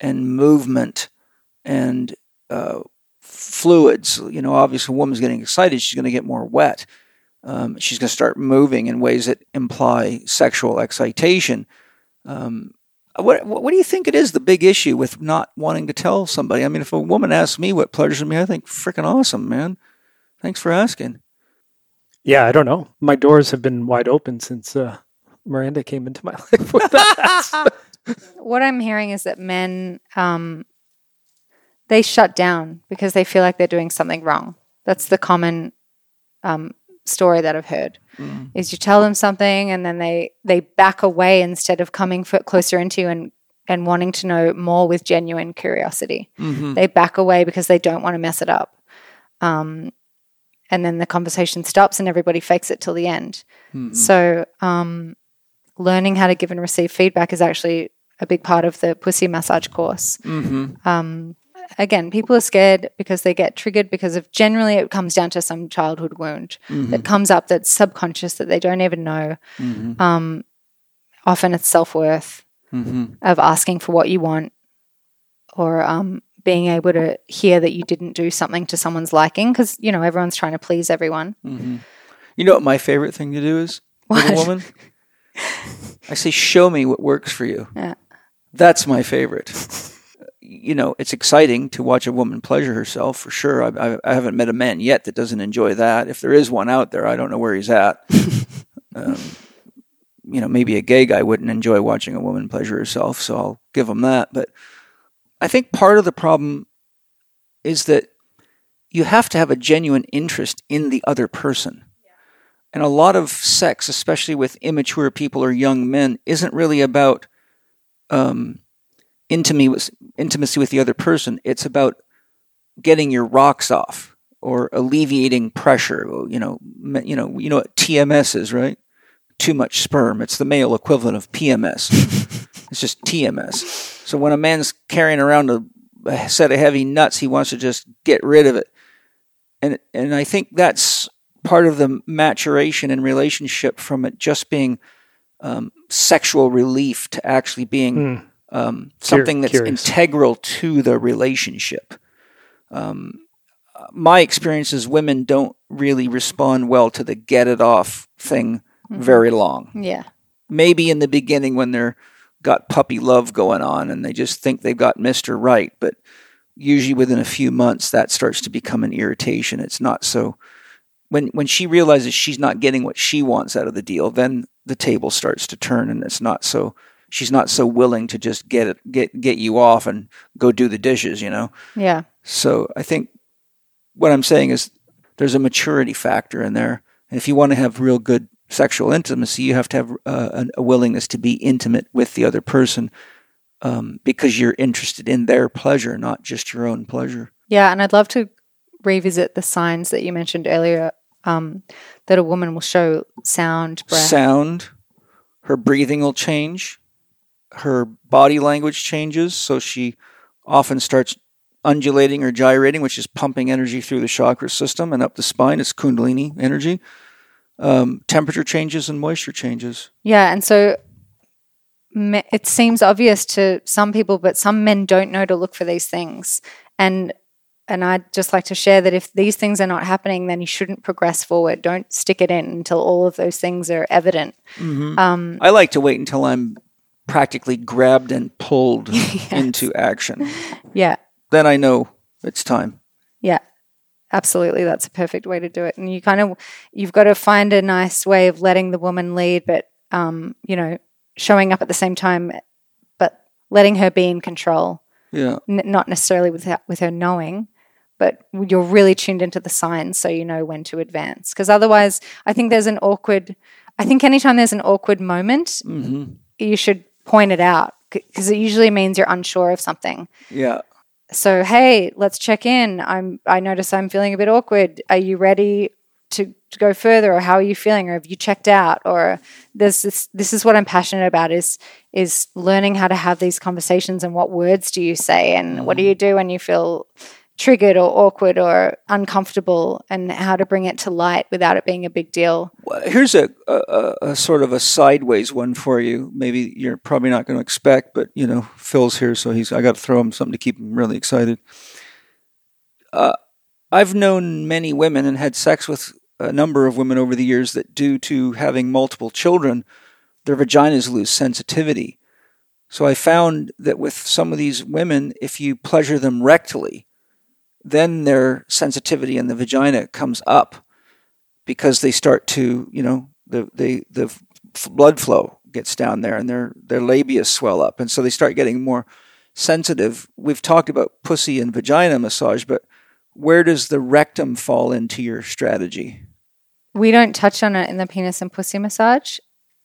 and movement and uh, fluids. You know, obviously, a woman's getting excited, she's going to get more wet. Um, she's going to start moving in ways that imply sexual excitation. Um, what, what do you think it is the big issue with not wanting to tell somebody? I mean, if a woman asks me what pleasures me, I think freaking awesome, man. Thanks for asking. Yeah, I don't know. My doors have been wide open since uh, Miranda came into my life with that. What I'm hearing is that men um, they shut down because they feel like they're doing something wrong. That's the common um, story that I've heard. Mm. Is you tell them something and then they they back away instead of coming closer into you and and wanting to know more with genuine curiosity. Mm-hmm. They back away because they don't want to mess it up. Um, and then the conversation stops and everybody fakes it till the end. Mm-hmm. So, um, learning how to give and receive feedback is actually a big part of the pussy massage course. Mm-hmm. Um, again, people are scared because they get triggered because of generally it comes down to some childhood wound Mm-hmm. that comes up that's subconscious that they don't even know. Mm-hmm. Um, often it's self worth Mm-hmm. of asking for what you want or um, being able to hear that you didn't do something to someone's liking because, you know, everyone's trying to please everyone. Mm-hmm. You know what my favorite thing to do is with a woman? I say, show me what works for you. Yeah. That's my favorite. You know, it's exciting to watch a woman pleasure herself for sure. I, I, I haven't met a man yet that doesn't enjoy that. If there is one out there, I don't know where he's at. um, you know, maybe a gay guy wouldn't enjoy watching a woman pleasure herself, so I'll give him that. But I think part of the problem is that you have to have a genuine interest in the other person. And a lot of sex, especially with immature people or young men, isn't really about um, intimacy with, intimacy with the other person. It's about getting your rocks off or alleviating pressure. You know, you know, you know what TMS is, right? Too much sperm. It's the male equivalent of PMS. it's just TMS. So when a man's carrying around a, a set of heavy nuts, he wants to just get rid of it. And and I think that's part of the maturation in relationship from it just being um, sexual relief to actually being Mm. um, something that's curious. integral to the relationship. Um, my experience is women don't really respond well to the get it off thing very long. Yeah. Maybe in the beginning when they're got puppy love going on and they just think they've got Mr. Right, but usually within a few months that starts to become an irritation. It's not so when when she realizes she's not getting what she wants out of the deal, then the table starts to turn and it's not so she's not so willing to just get it get get you off and go do the dishes, you know. Yeah. So I think what I'm saying is there's a maturity factor in there. And if you want to have real good sexual intimacy, you have to have uh, a willingness to be intimate with the other person um, because you're interested in their pleasure, not just your own pleasure. Yeah. And I'd love to revisit the signs that you mentioned earlier um, that a woman will show sound, breath. Sound, her breathing will change, her body language changes. So she often starts undulating or gyrating, which is pumping energy through the chakra system and up the spine. It's Kundalini energy. Um, temperature changes and moisture changes. Yeah, and so it seems obvious to some people, but some men don't know to look for these things. And and I'd just like to share that if these things are not happening, then you shouldn't progress forward. Don't stick it in until all of those things are evident. Mm-hmm. Um, I like to wait until I'm practically grabbed and pulled into action. Yeah. Then I know it's time. Yeah. Absolutely. That's a perfect way to do it. And you kind of, you've got to find a nice way of letting the woman lead, but, um, you know, showing up at the same time, but letting her be in control, Yeah. N- not necessarily with her, with her knowing, but you're really tuned into the signs so you know when to advance. Because otherwise, I think there's an awkward, I think anytime there's an awkward moment, hmm you should point it out because it usually means you're unsure of something. Yeah. So, hey, let's check in. I'm I notice I'm feeling a bit awkward. Are you ready to, to go further or how are you feeling or have you checked out or there's this this is what I'm passionate about is is learning how to have these conversations and what words do you say and what do you do when you feel triggered or awkward or uncomfortable and how to bring it to light without it being a big deal. Here's a, a, a- a sort of a sideways one for you. Maybe you're probably not going to expect, but you know, Phil's here, so he's. I got to throw him something to keep him really excited. Uh, I've known many women and had sex with a number of women over the years that, due to having multiple children, their vaginas lose sensitivity. So I found that with some of these women, if you pleasure them rectally, then their sensitivity in the vagina comes up because they start to, you know, the the the f- blood flow gets down there and their their labia swell up, and so they start getting more sensitive. We've talked about pussy and vagina massage, but where does the rectum fall into your strategy? We don't touch on it in the penis and pussy massage,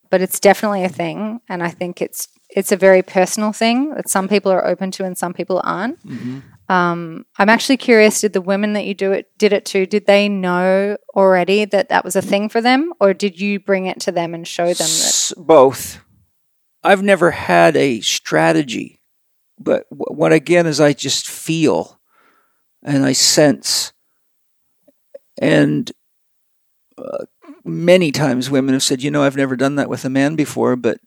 but it's definitely a thing and I think it's it's a very personal thing that some people are open to and some people aren't. Mm-hmm. Um, I'm actually curious. Did the women that you do it did it to? Did they know already that that was a thing for them, or did you bring it to them and show them that? Both. I've never had a strategy, but wh- what again is I just feel and I sense. And uh, many times women have said, you know, I've never done that with a man before, but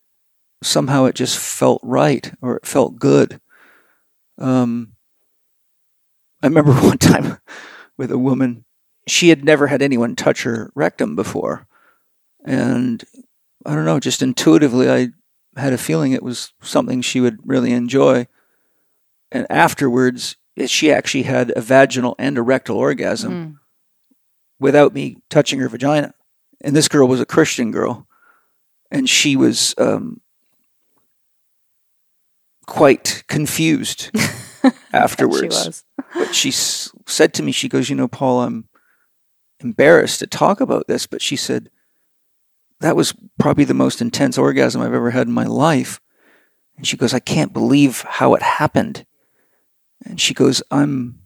somehow it just felt right or it felt good. Um, I remember one time with a woman, she had never had anyone touch her rectum before. And I don't know, just intuitively, I had a feeling it was something she would really enjoy. And afterwards, eh, she actually had a vaginal and a rectal orgasm Mm. without me touching her vagina. And this girl was a Christian girl, and she was um, quite confused afterwards. But she s- said to me, she goes, You know, Paul, I'm embarrassed to talk about this, but she said, That was probably the most intense orgasm I've ever had in my life. And she goes, I can't believe how it happened. And she goes, I'm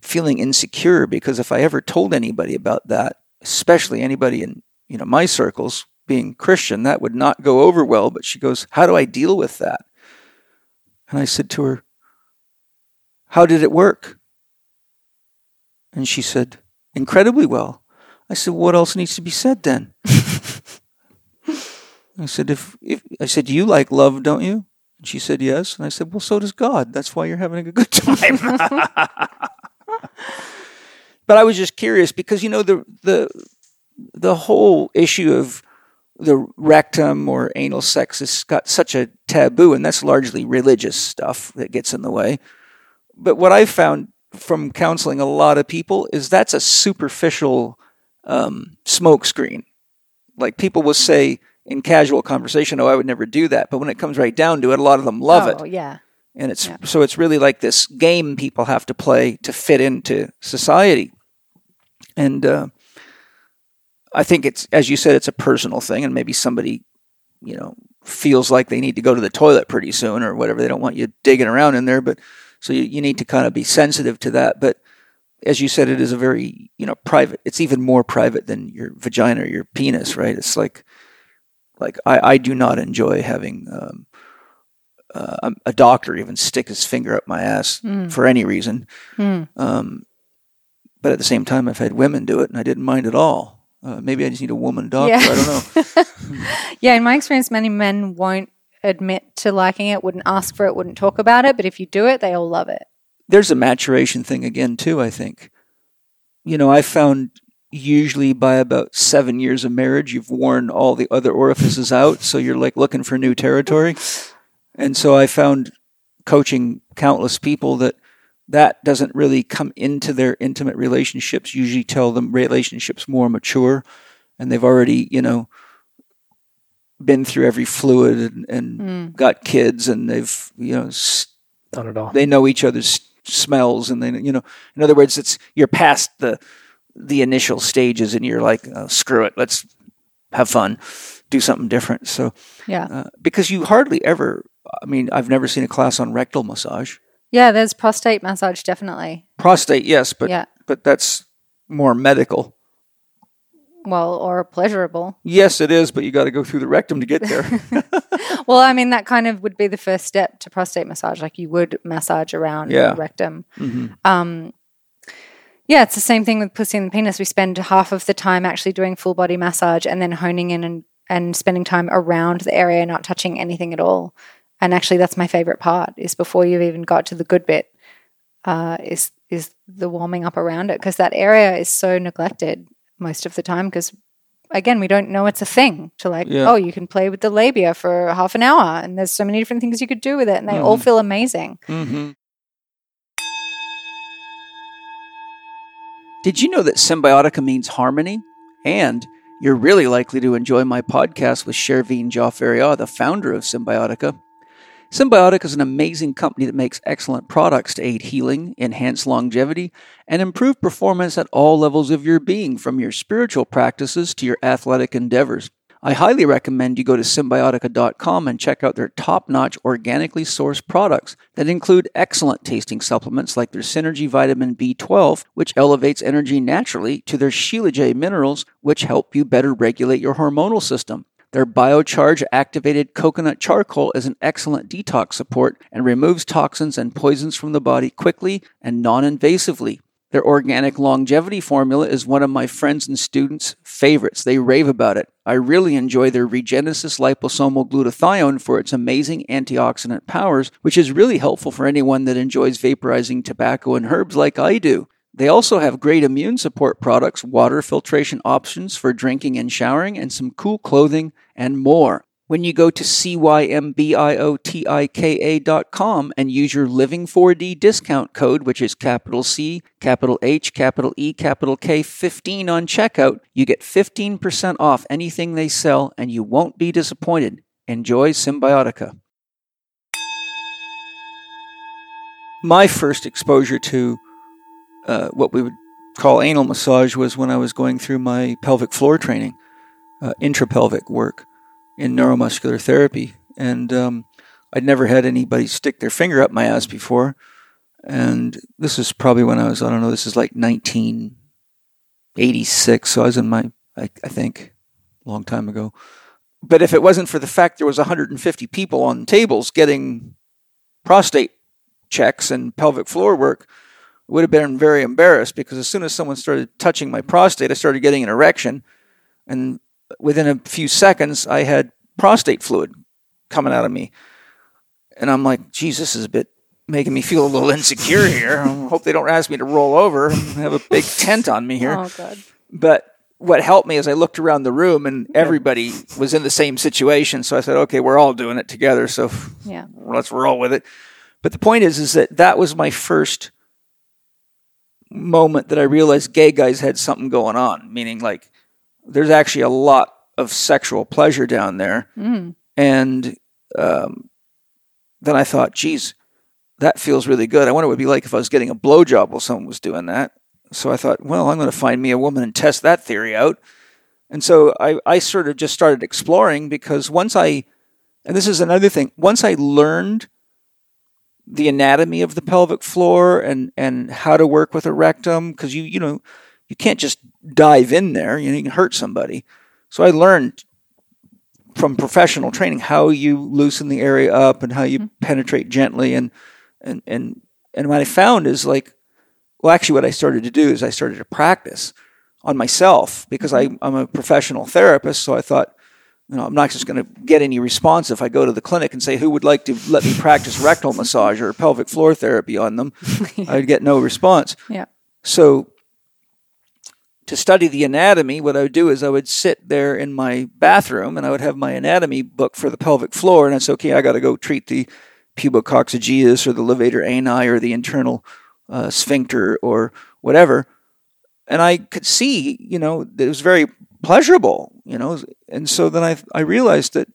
feeling insecure because if I ever told anybody about that, especially anybody in you know my circles being Christian, that would not go over well. But she goes, How do I deal with that? And I said to her, How did it work? And she said, Incredibly well. I said, What else needs to be said then? I said, if, if I said, You like love, don't you? And she said, Yes. And I said, Well, so does God. That's why you're having a good time. but I was just curious because you know the the the whole issue of the rectum or anal sex has got such a taboo, and that's largely religious stuff that gets in the way. But what I've found from counseling a lot of people is that's a superficial um, smokescreen. Like people will say in casual conversation, "Oh, I would never do that," but when it comes right down to it, a lot of them love it oh, yeah. and it's Yeah. so it's really like this game people have to play to fit into society and uh, i think it's as you said it's a personal thing and maybe somebody you know feels like they need to go to the toilet pretty soon or whatever they don't want you digging around in there but so you, you need to kind of be sensitive to that but as you said it is a very you know private it's even more private than your vagina or your penis right it's like like i, I do not enjoy having um, uh, a doctor even stick his finger up my ass Mm. for any reason. Mm. Um, but at the same time, I've had women do it, and I didn't mind at all. Uh, maybe I just need a woman doctor. I don't know. yeah, in my experience, many men won't admit to liking it, wouldn't ask for it, wouldn't talk about it, but if you do it, they all love it. There's a maturation thing again too. I think. You know, I found usually by about seven years of marriage, you've worn all the other orifices out. So you're like looking for new territory. And so I found coaching countless people that that doesn't really come into their intimate relationships, usually tell them relationships more mature and they've already, you know, been through every fluid and, and Mm. got kids and they've, you know, s- Not at all. they know each other's smells and they you know in other words it's you're past the the initial stages and you're like oh, screw it let's have fun do something different so Yeah. uh, because you hardly ever i mean i've never seen a class on rectal massage Yeah, there's prostate massage, definitely. prostate yes but yeah. but that's more medical Well, or pleasurable. yes it is but you got to go through the rectum to get there Well, I mean, that kind of would be the first step to prostate massage. Like you would massage around Yeah. the rectum. Mhm. Um, yeah, it's the same thing with pussy and the penis. We spend half of the time actually doing full body massage and then honing in and, and spending time around the area, not touching anything at all. And actually, that's my favorite part is before you've even got to the good bit, uh, is is the warming up around it because that area is so neglected most of the time because again we don't know it's a thing to like Yeah. oh you can play with the labia for half an hour and there's so many different things you could do with it and they all Mhm. feel amazing hmm Did you know that Cymbiotika means harmony? And you're really likely to enjoy my podcast with Shervine Jaffaria, the founder of Cymbiotika. Cymbiotika is an amazing company that makes excellent products to aid healing, enhance longevity, and improve performance at all levels of your being, from your spiritual practices to your athletic endeavors. I highly recommend you go to cymbiotika.com and check out their top notch organically sourced products that include excellent tasting supplements like their Synergy Vitamin B12, which elevates energy naturally, to their Shilajit minerals, which help you better regulate your hormonal system. Their biocharge activated coconut charcoal is an excellent detox support and removes toxins and poisons from the body quickly and non invasively. Their organic longevity formula is one of my friends and students' favorites. They rave about it. I really enjoy their Regenesis liposomal glutathione for its amazing antioxidant powers, which is really helpful for anyone that enjoys vaporizing tobacco and herbs like I do. They also have great immune support products, water filtration options for drinking and showering, and some cool clothing and more. When you go to cymbiotika.com and use your Living4D discount code, which is capital C, capital H, capital E, capital K, 15 on checkout, you get 15% off anything they sell and you won't be disappointed. Enjoy Cymbiotika. My first exposure to uh, what we would call anal massage was when I was going through my pelvic floor training, uh, intrapelvic work in neuromuscular therapy. And um, I'd never had anybody stick their finger up my ass before. And this is probably when I was, I don't know, this is like 1986. So I was in my, I, I think, a long time ago. But if it wasn't for the fact there was 150 people on tables getting prostate checks and pelvic floor work, would have been very embarrassed because as soon as someone started touching my prostate, I started getting an erection. And within a few seconds, I had prostate fluid coming out of me. And I'm like, geez, this is a bit making me feel a little insecure here. I hope they don't ask me to roll over and have a big tent on me here. oh god But what helped me is I looked around the room and everybody was in the same situation. So I said, okay, we're all doing it together. So yeah let's roll with it. But the point is, is that that was my first moment that I realized gay guys had something going on. Meaning, like, there's actually a lot of sexual pleasure down there. mm. And um, then I thought, geez, that feels really good. I wonder what it would be like if I was getting a blowjob while someone was doing that. So I thought, well, I'm going to find me a woman and test that theory out. And so I, I sort of just started exploring because once I, and this is another thing, once I learned the anatomy of the pelvic floor and, and how to work with a rectum, because you, you know, you can't just dive in there, you, know, you can hurt somebody. So I learned from professional training how you loosen the area up and how you mm-hmm. penetrate gently. And and and and what I found is like well actually what I started to do is I started to practice on myself because mm-hmm. I, I'm a professional therapist. So I thought you know I'm not just going to get any response if I go to the clinic and say who would like to let me practice rectal massage or pelvic floor therapy on them? I'd get no response. Yeah. So to study the anatomy, what I would do is I would sit there in my bathroom and I would have my anatomy book for the pelvic floor, and it's okay. I got to go treat the pubococcygeus or the levator ani or the internal uh, sphincter or whatever, and I could see, you know, it was very pleasurable, you know, and so then I I realized that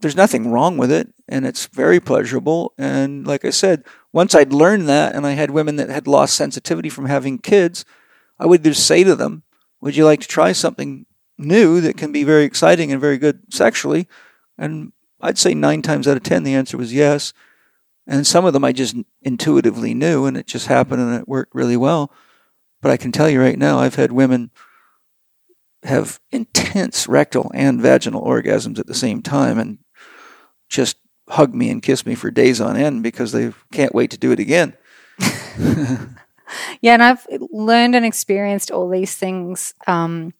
there's nothing wrong with it and it's very pleasurable and like I said, once I'd learned that and I had women that had lost sensitivity from having kids, I would just say to them, "Would you like to try something new that can be very exciting and very good sexually?" And I'd say 9 times out of 10 the answer was yes. And some of them I just intuitively knew and it just happened and it worked really well. But I can tell you right now, I've had women have intense rectal and vaginal orgasms at the same time and just hug me and kiss me for days on end because they can't wait to do it again. yeah, and I've learned and experienced all these things um,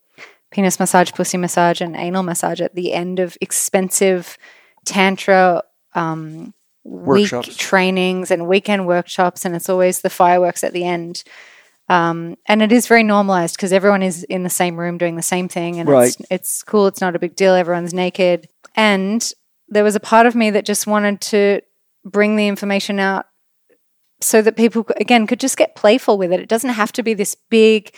penis massage, pussy massage, and anal massage at the end of expensive tantra um, week Workshops. trainings and weekend workshops, and it's always the fireworks at the end. Um, and it is very normalized because everyone is in the same room doing the same thing, and it's, it's cool. It's not a big deal. Everyone's naked, and there was a part of me that just wanted to bring the information out so that people again could just get playful with it. It doesn't have to be this big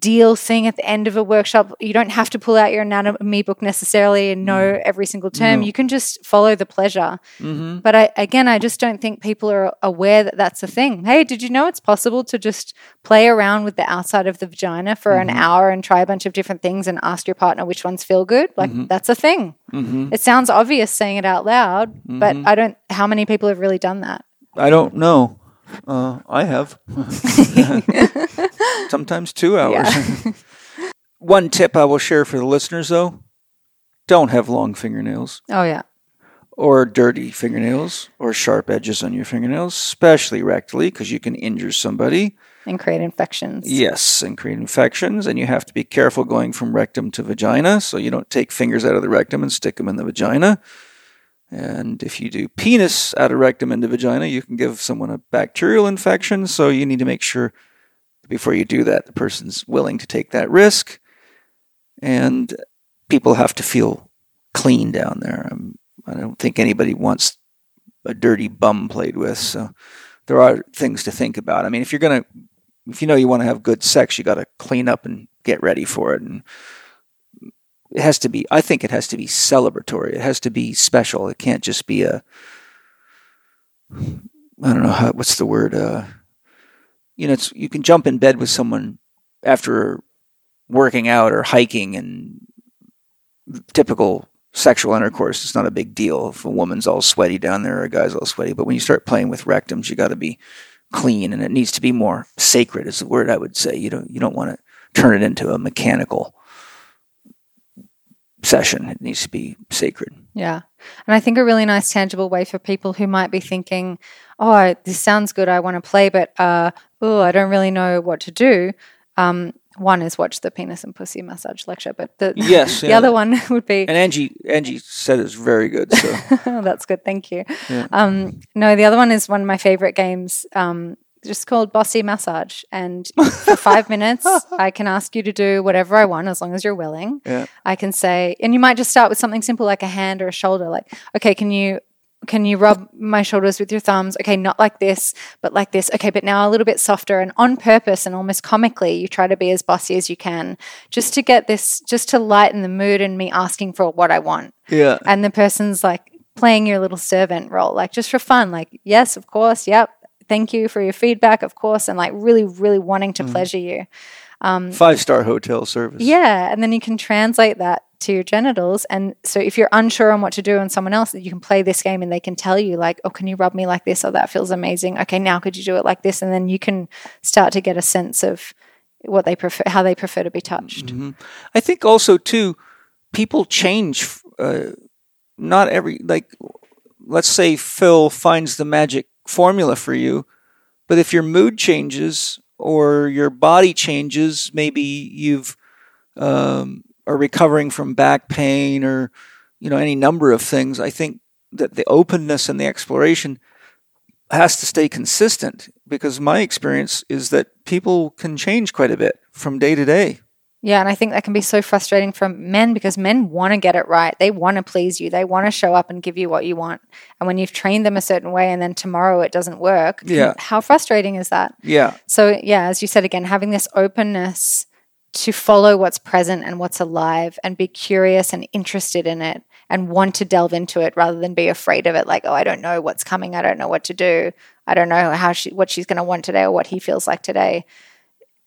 deal thing at the end of a workshop. You don't have to pull out your anatomy book necessarily and know every single term. No. You can just follow the pleasure. Mm-hmm. But I, again, I just don't think people are aware that that's a thing. Hey, did you know it's possible to just play around with the outside of the vagina for an hour and try a bunch of different things and ask your partner which ones feel good? Like that's a thing. Mm-hmm. It sounds obvious saying it out loud, but Mhm. I don't. How many people have really done that? I don't know. Uh, I have. Sometimes two hours. One tip I will share for the listeners, though don't have long fingernails Oh yeah, or dirty fingernails or sharp edges on your fingernails, especially rectally, because you can injure somebody. and create infections. Yes, and create infections. And you have to be careful going from rectum to vagina, so you don't take fingers out of the rectum and stick them in the vagina. And if you do penis out of rectum into vagina, you can give someone a bacterial infection. So you need to make sure before you do that, the person's willing to take that risk. And people have to feel clean down there. Um, I don't think anybody wants a dirty bum played with. So there are things to think about. I mean, if you're going to if you know you want to have good sex, you got to clean up and get ready for it. And it has to be, I think it has to be celebratory. It has to be special. It can't just be a, I don't know how, what's the word? Uh, you know, it's, you can jump in bed with someone after working out or hiking and typical sexual intercourse. It's not a big deal if a woman's all sweaty down there or a guy's all sweaty. But when you start playing with rectums, you got to be clean and it needs to be more sacred is the word I would say. You don't you don't want to turn it into a mechanical session. It needs to be sacred. Yeah. And I think a really nice, tangible way for people who might be thinking, oh, this sounds good. I want to play, but uh, oh, I don't really know what to do. Um, one is watch the penis and pussy massage lecture, but the, Yes, the yeah. other one would be And Angie Angie said it's very good. So oh, that's good. Thank you. Yeah. Um, no, the other one is one of my favorite games, um, just called Bossy Massage. And for five minutes, I can ask you to do whatever I want as long as you're willing. Yeah. I can say, and you might just start with something simple like a hand or a shoulder. Like, okay, can you can you rub my shoulders with your thumbs? Okay, not like this, but like this. Okay, but now a little bit softer and on purpose and almost comically, you try to be as bossy as you can just to get this, just to lighten the mood and me asking for what I want yeah. and the person's like playing your little servant role, like just for fun, like, yes, of course, yep, thank you for your feedback, of course, and like really, really wanting to pleasure you. Um, Five star hotel service. Yeah. And then you can translate that to your genitals. And so if you're unsure on what to do on someone else, you can play this game and they can tell you, like, oh, can you rub me like this? Oh, that feels amazing. Okay, now could you do it like this? And then you can start to get a sense of what they prefer, how they prefer to be touched. Mhm. I think also too, people change. Uh, not every like, let's say Phil finds the magic formula for you, but if your mood changes or your body changes, maybe you've um, are recovering from back pain or you know any number of things. I think that the openness and the exploration has to stay consistent. because my experience is that people can change quite a bit from day to day. Yeah, and I think that can be so frustrating for men because men want to get it right. They want to please you. They want to show up and give you what you want. And when you've trained them a certain way and then tomorrow it doesn't work, Yeah. how frustrating is that? Yeah. So, yeah, as you said again, having this openness to follow what's present and what's alive and be curious and interested in it and want to delve into it rather than be afraid of it like, oh, I don't know what's coming. I don't know what to do. I don't know how she what she's going to want today or what he feels like today.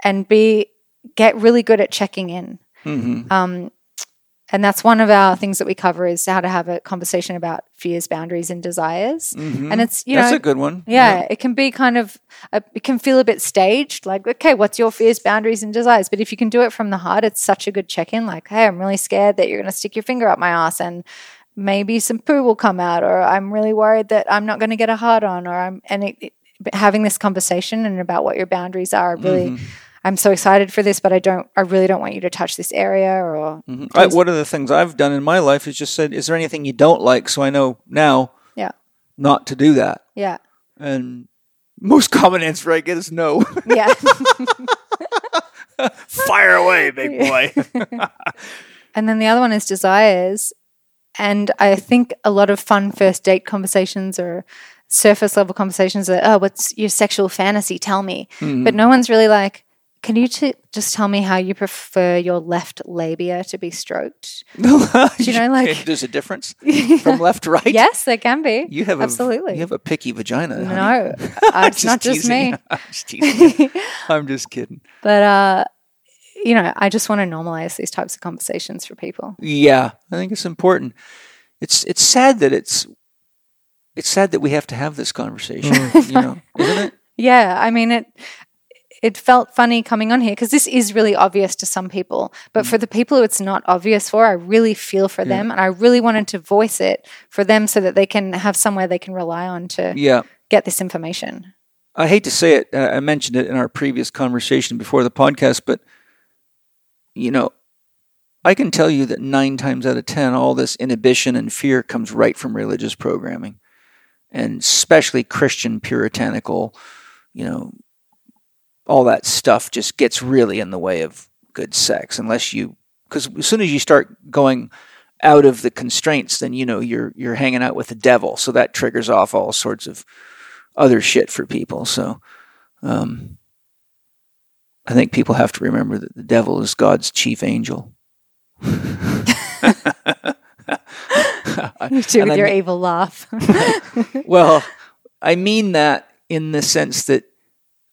And be get really good at checking in. hmm Um, and that's one of our things that we cover is how to have a conversation about fears, boundaries, and desires. hmm And it's you That's know a good one. yeah, it can be kind of, uh, it can feel a bit staged. Like, okay, what's your fears, boundaries, and desires? But if you can do it from the heart, it's such a good check in. Like, hey, I'm really scared that you're going to stick your finger up my ass and maybe some poo will come out, or I'm really worried that I'm not going to get a hard on, or I'm, and it, it, having this conversation and about what your boundaries are, really, Mhm. I'm so excited for this, but I don't, I really don't want you to touch this area, or, Mhm. I, one of the things I've done in my life is just said, "Is there anything you don't like?" So I know now, Yeah. not to do that. yeah, And most common answer I get is no. yeah. Fire away, big boy. And then the other one is desires. And I think a lot of fun first date conversations or surface level conversations are, oh, what's your sexual fantasy? Tell me. Mm-hmm. But no one's really like, can you t- just tell me how you prefer your left labia to be stroked? Do you know, like- there's a difference from left to right? yes, there can be. You have a, Absolutely. You have a picky vagina. no, uh, it's not just teasing. me. I'm just teasing. I'm just kidding. But, uh, you know, I just want to normalize these types of conversations for people. Yeah, I think it's important. It's it's sad that it's it's sad that we have to have this conversation. you know, isn't it? Yeah, I mean it. It felt funny coming on here because this is really obvious to some people, but for the people who it's not obvious for, I really feel for them, and I really wanted to voice it for them so that they can have somewhere they can rely on to Yeah. get this information. I hate to say it. Uh, I mentioned it in our previous conversation before the podcast, but you know, I can tell you that nine times out of ten, all this inhibition and fear comes right from religious programming, and especially Christian puritanical. You know, all that stuff just gets really in the way of good sex unless you, because as soon as you start going out of the constraints, then you know you're you're hanging out with the devil. So that triggers off all sorts of other shit for people. So um, I think people have to remember that the devil is God's chief angel. You And with I your evil laugh. well, I mean that in the sense that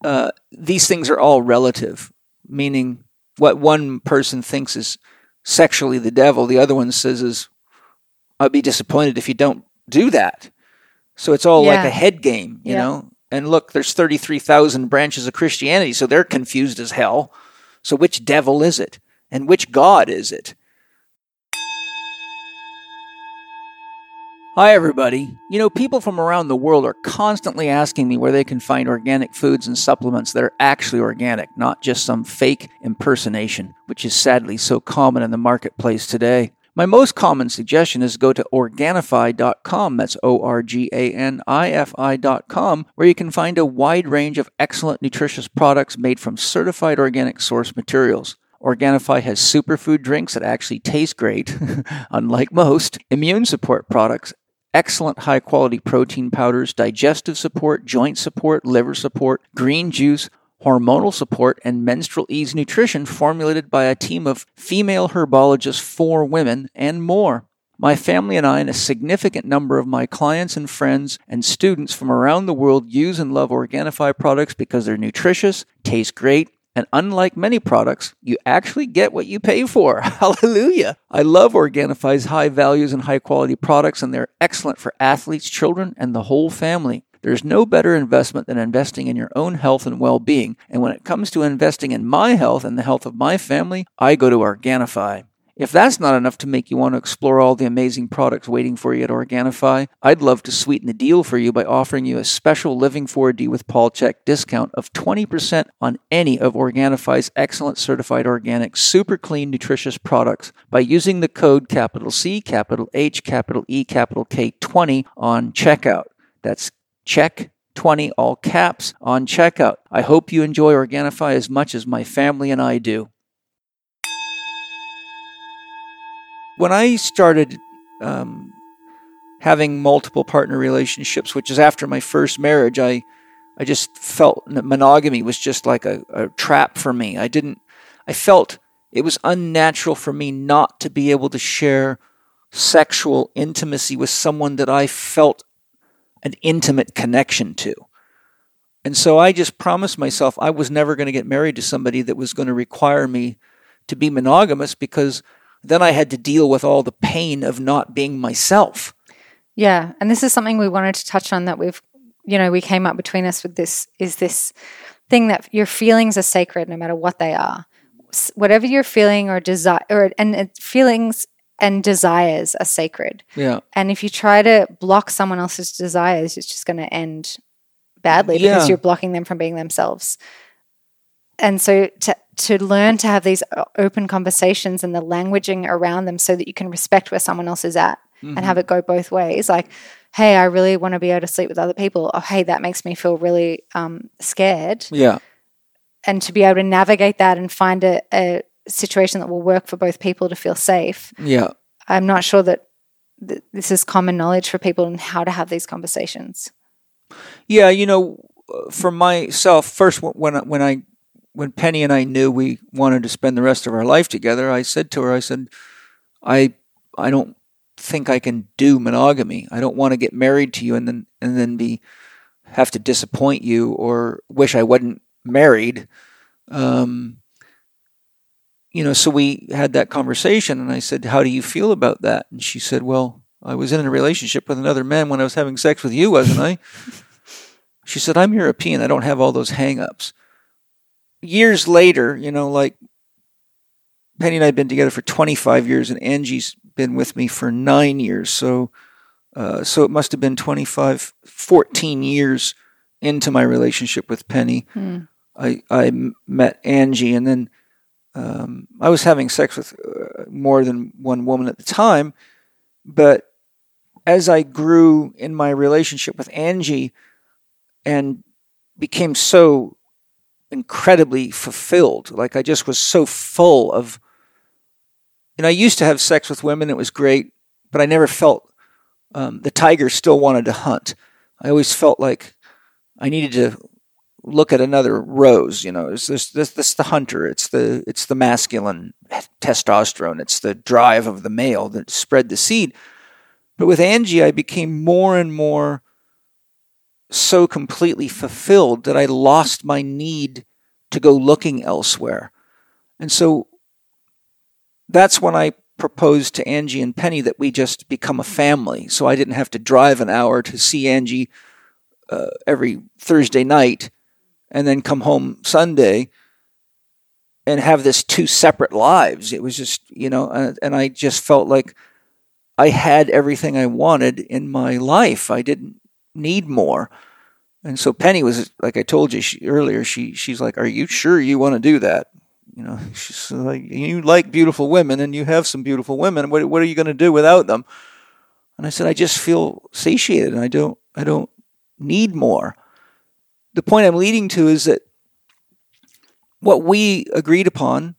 uh, these things are all relative, meaning what one person thinks is sexually the devil, the other one says is, I'd be disappointed if you don't do that. So it's all like a head game, you Yeah. know? And look, there's 33,000 branches of Christianity, so they're confused as hell. So which devil is it? And which God is it? Hi, everybody. You know, people from around the world are constantly asking me where they can find organic foods and supplements that are actually organic, not just some fake impersonation, which is sadly so common in the marketplace today. My most common suggestion is go to Organifi.com. That's O R G A N I F I.com, where you can find a wide range of excellent nutritious products made from certified organic source materials. Organifi has superfood drinks that actually taste great, unlike most, immune support products, excellent high quality protein powders, digestive support, joint support, liver support, green juice, hormonal support, and menstrual ease nutrition formulated by a team of female herbologists for women, and more. My family and I, and a significant number of my clients and friends and students from around the world use and love Organifi products because they're nutritious, taste great, and unlike many products, you actually get what you pay for. Hallelujah. I love Organifi's high values and high quality products, and they're excellent for athletes, children, and the whole family. There's no better investment than investing in your own health and well being. And when it comes to investing in my health and the health of my family, I go to Organifi. If that's not enough to make you want to explore all the amazing products waiting for you at Organifi, I'd love to sweeten the deal for you by offering you a special Living 4D with Paul Chek discount of 20% on any of Organifi's excellent certified organic, super clean, nutritious products by using the code capital C, capital H, capital E, capital K 20 on checkout. That's CHEK 20 all caps on checkout. I hope you enjoy Organifi as much as my family and I do. When I started um, having multiple partner relationships, which is after my first marriage, I I just felt monogamy was just like a, a trap for me. I didn't I felt it was unnatural for me not to be able to share sexual intimacy with someone that I felt an intimate connection to. And so I just promised myself I was never going to get married to somebody that was going to require me to be monogamous because then I had to deal with all the pain of not being myself. Yeah, and this is something we wanted to touch on that we've you know, we came up between us with this is this thing that your feelings are sacred no matter what they are. Whatever you're feeling or desire or and feelings and desires are sacred. Yeah. And if you try to block someone else's desires, it's just going to end badly because Yeah. you're blocking them from being themselves. And so to to learn to have these open conversations and the languaging around them so that you can respect where someone else is at and have it go both ways. Like, hey, I really want to be able to sleep with other people. Oh, hey, that makes me feel really um, scared. Yeah. And to be able to navigate that and find a, a situation that will work for both people to feel safe. Yeah. I'm not sure that th- this is common knowledge for people and how to have these conversations. Yeah, you know, uh, for myself, first when when I when Penny and I knew we wanted to spend the rest of our life together, I said to her, I said, I I don't think I can do monogamy. I don't want to get married to you and then and then be have to disappoint you or wish I wasn't married. Um, you know, so we had that conversation, and I said, "How do you feel about that?" And she said, "Well, I was in a relationship with another man when I was having sex with you, wasn't I?" She said, I'm European. I don't have all those hang ups. Years later, you know, like Penny and I have been together for 25 years, and Angie's been with me for nine years. So, uh, so it must have been 25, 14 years into my relationship with Penny. I I met Angie, and then um, I was having sex with uh, more than one woman at the time. But as I grew in my relationship with Angie, and became so incredibly fulfilled. Like I just was so full of. You know, I used to have sex with women; it was great, but I never felt um, the tiger still wanted to hunt. I always felt like I needed to look at another rose. You know, it's this this this the hunter. It's the it's the masculine testosterone. It's the drive of the male that spread the seed. But with Angie, I became more and more so completely fulfilled that I lost my need to go looking elsewhere. And so that's when I proposed to Angie and Penny that we just become a family. So I didn't have to drive an hour to see Angie uh, every Thursday night and then come home Sunday and have this two separate lives. It was just, you know, uh, and I just felt like I had everything I wanted in my life. I didn't need more. And so Penny was like I told you she, earlier. She she's like, "Are you sure you want to do that?" You know, she's like, "You like beautiful women, and you have some beautiful women. What what are you going to do without them?" And I said, "I just feel satiated, and I don't I don't need more." The point I'm leading to is that what we agreed upon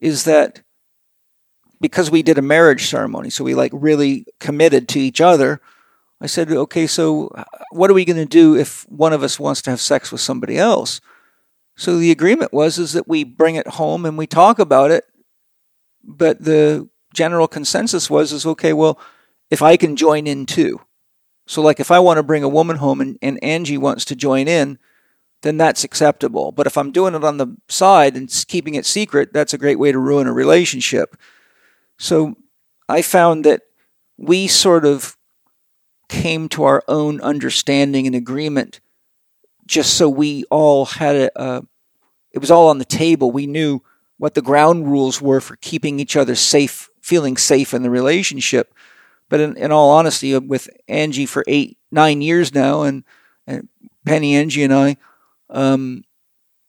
is that because we did a marriage ceremony, so we like really committed to each other. I said, okay, so uh, what are we going to do if one of us wants to have sex with somebody else? So the agreement was is that we bring it home and we talk about it, but the general consensus was is okay, well, if I can join in too. So like if I want to bring a woman home and, and Angie wants to join in, then that's acceptable. But if I'm doing it on the side and keeping it secret, that's a great way to ruin a relationship. So I found that we sort of came to our own understanding and agreement just so we all had a, it was all on the table. We knew what the ground rules were for keeping each other safe feeling safe in the relationship. But in, in all honesty uh, with angie for eight nine years now and, and penny angie and i um,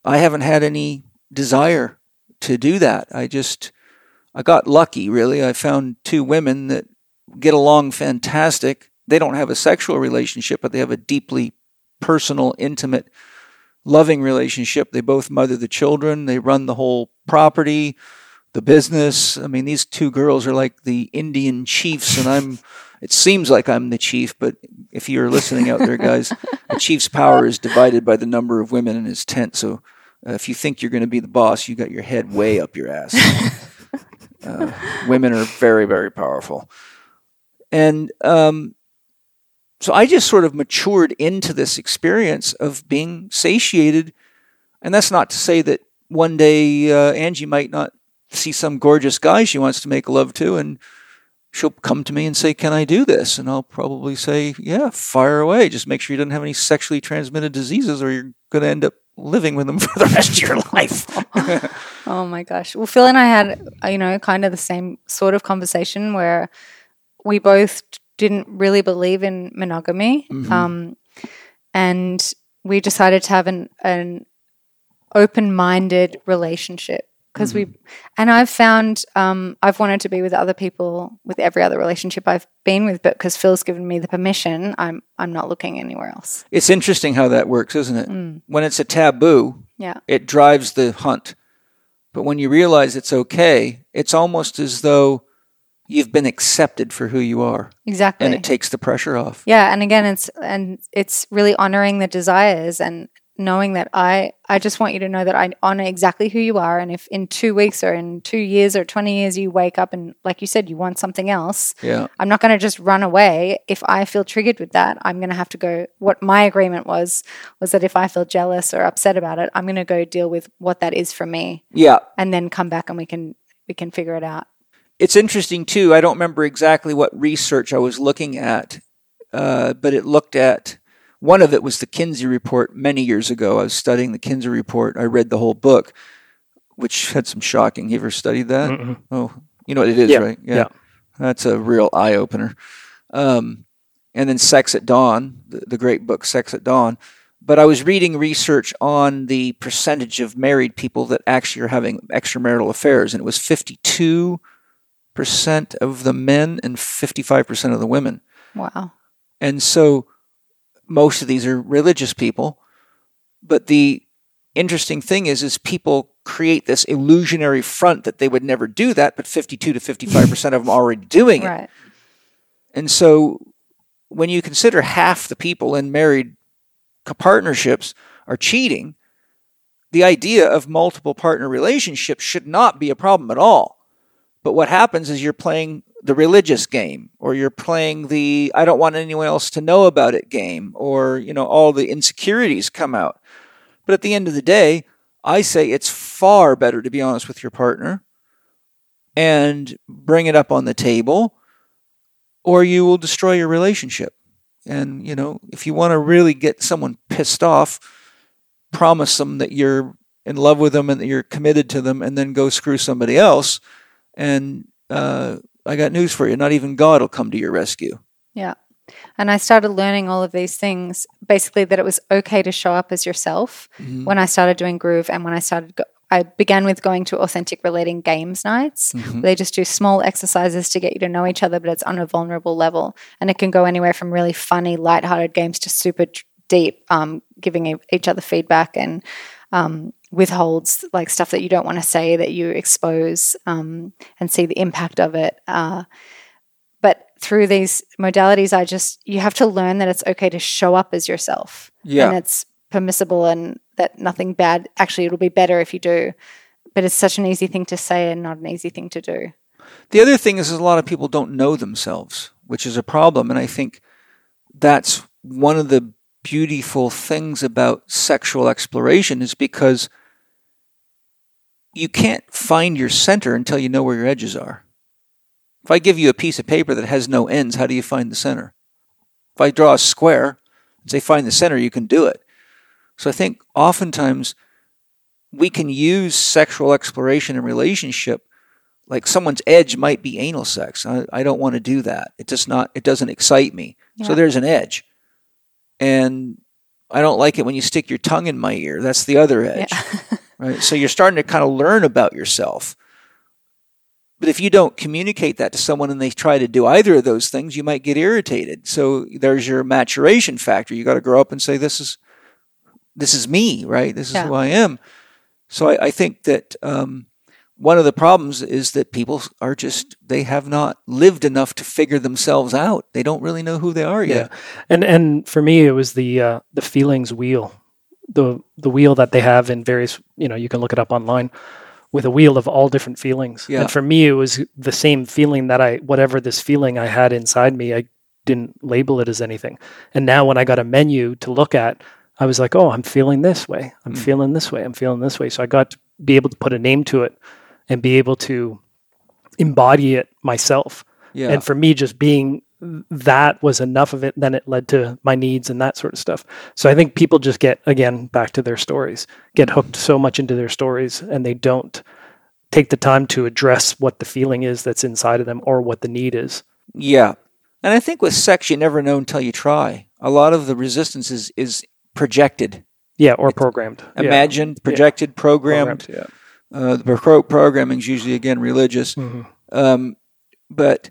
i haven't had any desire to do that. I just i got lucky really. I found two women that get along fantastic they don't have a sexual relationship, but they have a deeply personal, intimate, loving relationship. They both mother the children. They run the whole property, the business. I mean, these two girls are like the Indian chiefs, and I'm. It seems like I'm the chief, but if you're listening out there, guys, the chief's power is divided by the number of women in his tent. So uh, if you think you're going to be the boss, you got your head way up your ass. uh, women are very, very powerful. And um, so I just sort of matured into this experience of being satiated. And that's not to say that one day uh, Angie might not see some gorgeous guy she wants to make love to and she'll come to me and say, Can I do this? And I'll probably say, Yeah, fire away. Just make sure you don't have any sexually transmitted diseases or you're going to end up living with them for the rest of your life. oh my gosh. Well, Phil and I had, you know, kind of the same sort of conversation where we both didn't really believe in monogamy. Mhm. Um, and we decided to have an, an open minded relationship because we, and I've found um, I've wanted to be with other people with every other relationship I've been with, but because Phil's given me the permission, I'm I'm not looking anywhere else. it's interesting how that works, isn't it? Mm. When it's a taboo, Yeah. it drives the hunt. But when you realize it's okay, it's almost as though you've been accepted for who you are Exactly. and it takes the pressure off. Yeah, and again, it's and it's really honoring the desires and knowing that I I just want you to know that I honor exactly who you are, and if in two weeks or in two years or twenty years you wake up and like you said you want something else, Yeah. I'm not going to just run away. If I feel triggered with that, I'm going to have to go. What my agreement was was that if I feel jealous or upset about it, I'm going to go deal with what that is for me, Yeah. and then come back and we can we can figure it out. It's interesting too. I don't remember exactly what research I was looking at, uh, but it looked at one of it was the Kinsey report many years ago. I was studying the Kinsey report. I read the whole book, which had some shocking. You ever studied that? Mm-mm. Oh, you know what it is, Yeah, right? yeah. That's a real eye opener. Um, and then Sex at Dawn, the, the great book Sex at Dawn. But I was reading research on the percentage of married people that actually are having extramarital affairs, and it was 52% of the men and 55% of the women. Wow. And so most of these are religious people. But the interesting thing is, is people create this illusionary front that they would never do that, but 52 to 55% of them are already doing it. Right. And so when you consider half the people in married partnerships are cheating, the idea of multiple partner relationships should not be a problem at all. But what happens is you're playing the religious game or you're playing the I don't want anyone else to know about it game or you know all the insecurities come out. But at the end of the day, I say it's far better to be honest with your partner and bring it up on the table or you will destroy your relationship. And, you know, if you want to really get someone pissed off, promise them that you're in love with them and that you're committed to them, and then go screw somebody else. And uh, I got news for you not even God will come to your rescue. Yeah. And I started learning all of these things, basically that it was okay to show up as yourself Mhm. when I started doing Groove and when I started, go- I began with going to authentic relating games nights. Mhm. They just do small exercises to get you to know each other, but it's on a vulnerable level. And it can go anywhere from really funny, lighthearted games to super deep, um, giving e- each other feedback and um, withholds like stuff that you don't want to say that you expose um, and see the impact of it. Uh, but through these modalities, I just, you have to learn that it's okay to show up as yourself. Yeah. And it's permissible and that nothing bad, actually, it'll be better if you do. But it's such an easy thing to say and not an easy thing to do. The other thing is, is a lot of people don't know themselves, which is a problem. And I think that's one of the beautiful things about sexual exploration is because you can't find your center until you know where your edges are. If I give you a piece of paper that has no ends, how do you find the center? If I draw a square and say find the center, you can do it. So I think oftentimes we can use sexual exploration in relationship like someone's edge might be anal sex. I, I don't want to do that. It does not. It doesn't excite me. So there's an edge, and I don't like it when you stick your tongue in my ear. That's the other edge, Yeah. right? So you're starting to kind of learn about yourself. But if you don't communicate that to someone and they try to do either of those things, you might get irritated. So there's your maturation factor. You got to grow up and say, "This is this is me, right? This is Yeah. who I am." So I, I think that um, one of the problems is that people are just they have not lived enough to figure themselves out. They don't really know who they are Yeah, yet. and and for me, it was the uh, the feelings wheel, the the wheel that they have in various. You know, you can look it up online with a wheel of all different feelings. Yeah. And for me, it was the same feeling that I whatever this feeling I had inside me, I didn't label it as anything. And now when I got a menu to look at, I was like, oh, I'm feeling this way. I'm Mm. feeling this way. I'm feeling this way. So I got to be able to put a name to it and be able to embody it myself. Yeah. And for me, just being that was enough of it. Then it led to my needs and that sort of stuff. So I think people just get, again, back to their stories, get hooked so much into their stories and they don't take the time to address what the feeling is that's inside of them or what the need is. Yeah. And I think with sex, you never know until you try. A lot of the resistance is, is projected, Yeah. Or programmed. Yeah. imagined, projected, programmed. Programmed, Yeah. Uh, the pro- programming is usually, again, religious. Mhm. Um, but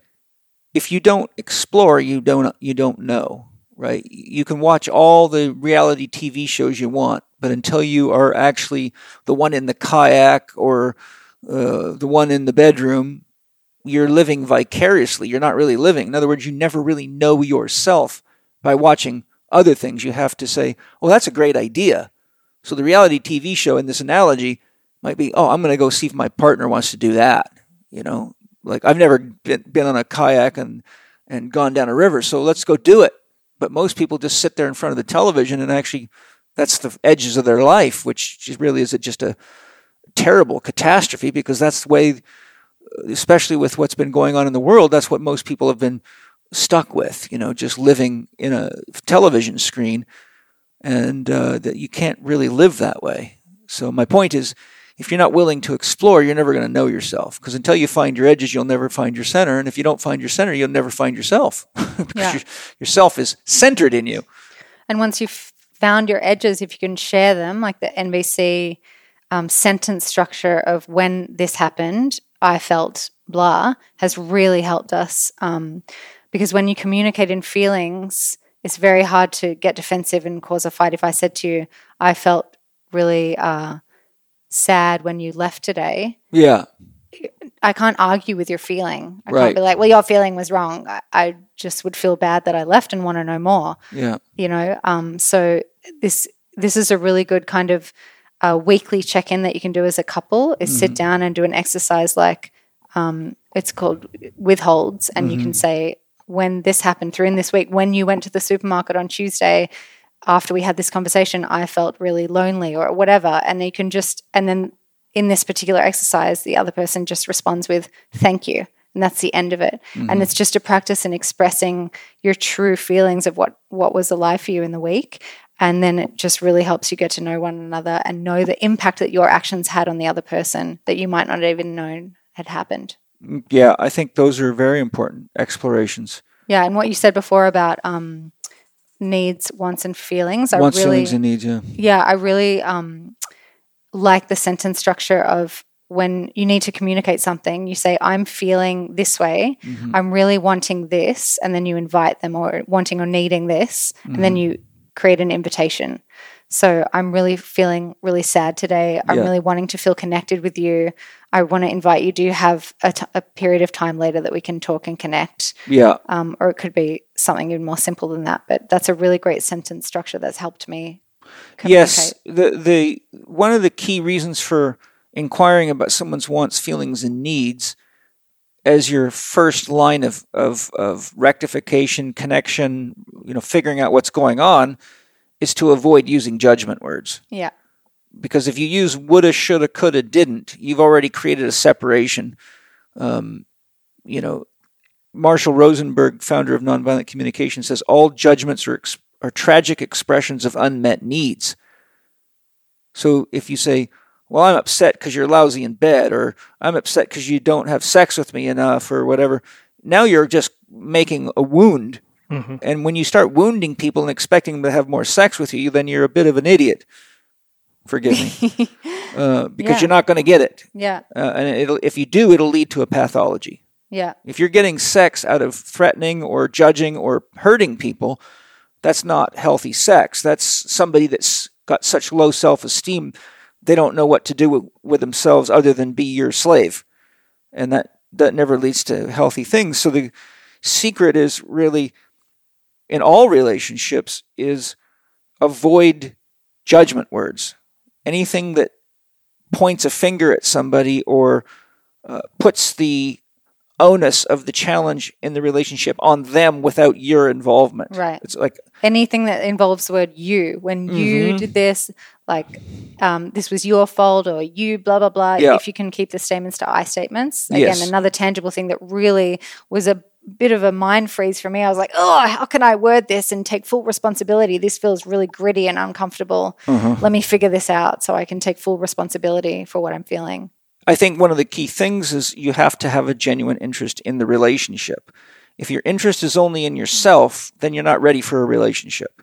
if you don't explore, you don't you don't know, right? You can watch all the reality TV shows you want, but until you are actually the one in the kayak or uh, the one in the bedroom, you're living vicariously. You're not really living. In other words, you never really know yourself by watching other things. You have to say, "Oh, that's a great idea." So the reality TV show in this analogy might be, "Oh, I'm going to go see if my partner wants to do that." You know, like I've never been, been on a kayak and and gone down a river, so let's go do it. But most people just sit there in front of the television and actually that's the edges of their life, which really is just a terrible catastrophe because that's the way especially with what's been going on in the world, that's what most people have been stuck with, you know, just living in a television screen and uh, that you can't really live that way. So my point is, if you're not willing to explore, you're never going to know yourself. Because until you find your edges, you'll never find your center. And if you don't find your center, you'll never find yourself. because Yeah. your, yourself is centered in you. And once you've found your edges, if you can share them, like the NVC um, sentence structure of when this happened, I felt blah, has really helped us. Um, because when you communicate in feelings, it's very hard to get defensive and cause a fight. If I said to you, I felt really uh, sad when you left today, Yeah. I can't argue with your feeling. I Right. can't be like, well, your feeling was wrong. I, I just would feel bad that I left and want to know more Yeah. you know um, so this this is a really good kind of uh, weekly check-in that you can do as a couple is sit down and do an exercise like um, it's called withholds and you can say when this happened through in this week when you went to the supermarket on tuesday after we had this conversation i felt really lonely or whatever. And you can just and then in this particular exercise the other person just responds with thank you. And that's the end of it. And it's just a practice in expressing your true feelings of what what was alive for you in the week. And then it just really helps you get to know one another and know the impact that your actions had on the other person that you might not even known had happened. Yeah. I think those are very important explorations. yeah and what you said before about um, needs wants and feelings Wants, i really feelings, and needs. Yeah. yeah i really um, like the sentence structure of when you need to communicate something you say i'm feeling this way Mhm. i'm really wanting this and then you invite them or wanting or needing this and Mm-hmm. then you create an invitation so i'm really feeling really sad today. I'm Yeah. really wanting to feel connected with you. I want to invite you do you have a, t- a period of time later that we can talk and connect? Yeah. um, or it could be something even more simple than that but that's a really great sentence structure that's helped me Yes, the the one of the key reasons for inquiring about someone's wants, feelings, and needs as your first line of, of, of rectification, connection, you know, figuring out what's going on, is to avoid using judgment words. yeah Because if you use woulda, shoulda, coulda, didn't, you've already created a separation. Um, you know, Marshall Rosenberg, founder of Nonviolent Communication, says all judgments are, ex- are tragic expressions of unmet needs. So if you say, well, I'm upset because you're lousy in bed, or I'm upset because you don't have sex with me enough, or whatever, now you're just making a wound. Mhm. And when you start wounding people and expecting them to have more sex with you, then you're a bit of an idiot. Forgive me. uh, because Yeah. you're not going to get it. Yeah. Uh, and it'll, if you do, it'll lead to a pathology. Yeah. If you're getting sex out of threatening or judging or hurting people, that's not healthy sex. That's somebody that's got such low self esteem, they don't know what to do with, with themselves other than be your slave. And that, that never leads to healthy things. So the secret is really, in all relationships, is avoid judgment words. Anything that points a finger at somebody or uh, puts the onus of the challenge in the relationship on them without your involvement. Right. It's like, Anything that involves the word you, when you Mhm. did this, like um, this was your fault or you, blah, blah, blah. Yeah. If you can keep the statements to I statements. Again, Yes. another tangible thing that really was a bit of a mind freeze for me. I was like, oh, how can I word this and take full responsibility? This feels really gritty and uncomfortable. uh-huh. Let me figure this out so I can take full responsibility for what I'm feeling. I think one of the key things is you have to have a genuine interest in the relationship. If your interest is only in yourself, then you're not ready for a relationship.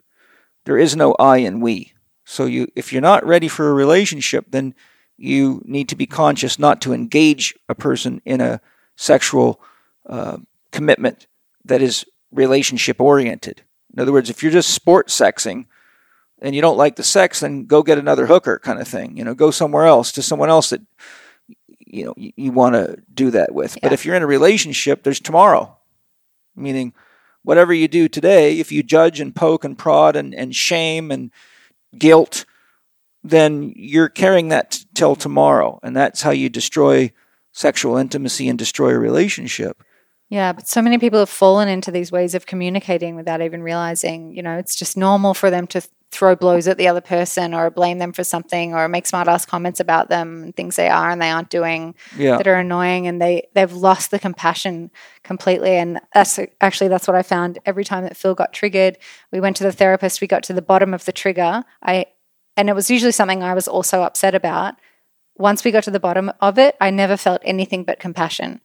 There is no I and we. So you if you're not ready for a relationship, then you need to be conscious not to engage a person in a sexual uh, commitment that is relationship oriented. In other words, if you're just sport sexing and you don't like the sex, then go get another hooker kind of thing. You know, go somewhere else to someone else that you know you, you want to do that with. But if you're in a relationship, there's tomorrow. Meaning, whatever you do today, if you judge and poke and prod and, and shame and guilt, then you're carrying that t- till tomorrow, and that's how you destroy sexual intimacy and destroy a relationship. Yeah, but so many people have fallen into these ways of communicating without even realizing, you know, it's just normal for them to th- throw blows at the other person or blame them for something or make smart ass comments about them and things they are and they aren't doing Yeah, that are annoying and they they've lost the compassion completely. And that's actually that's what I found every time that Phil got triggered. We went to the therapist we got to the bottom of the trigger. I and it was usually something I was also upset about. Once we got to the bottom of it I never felt anything but compassion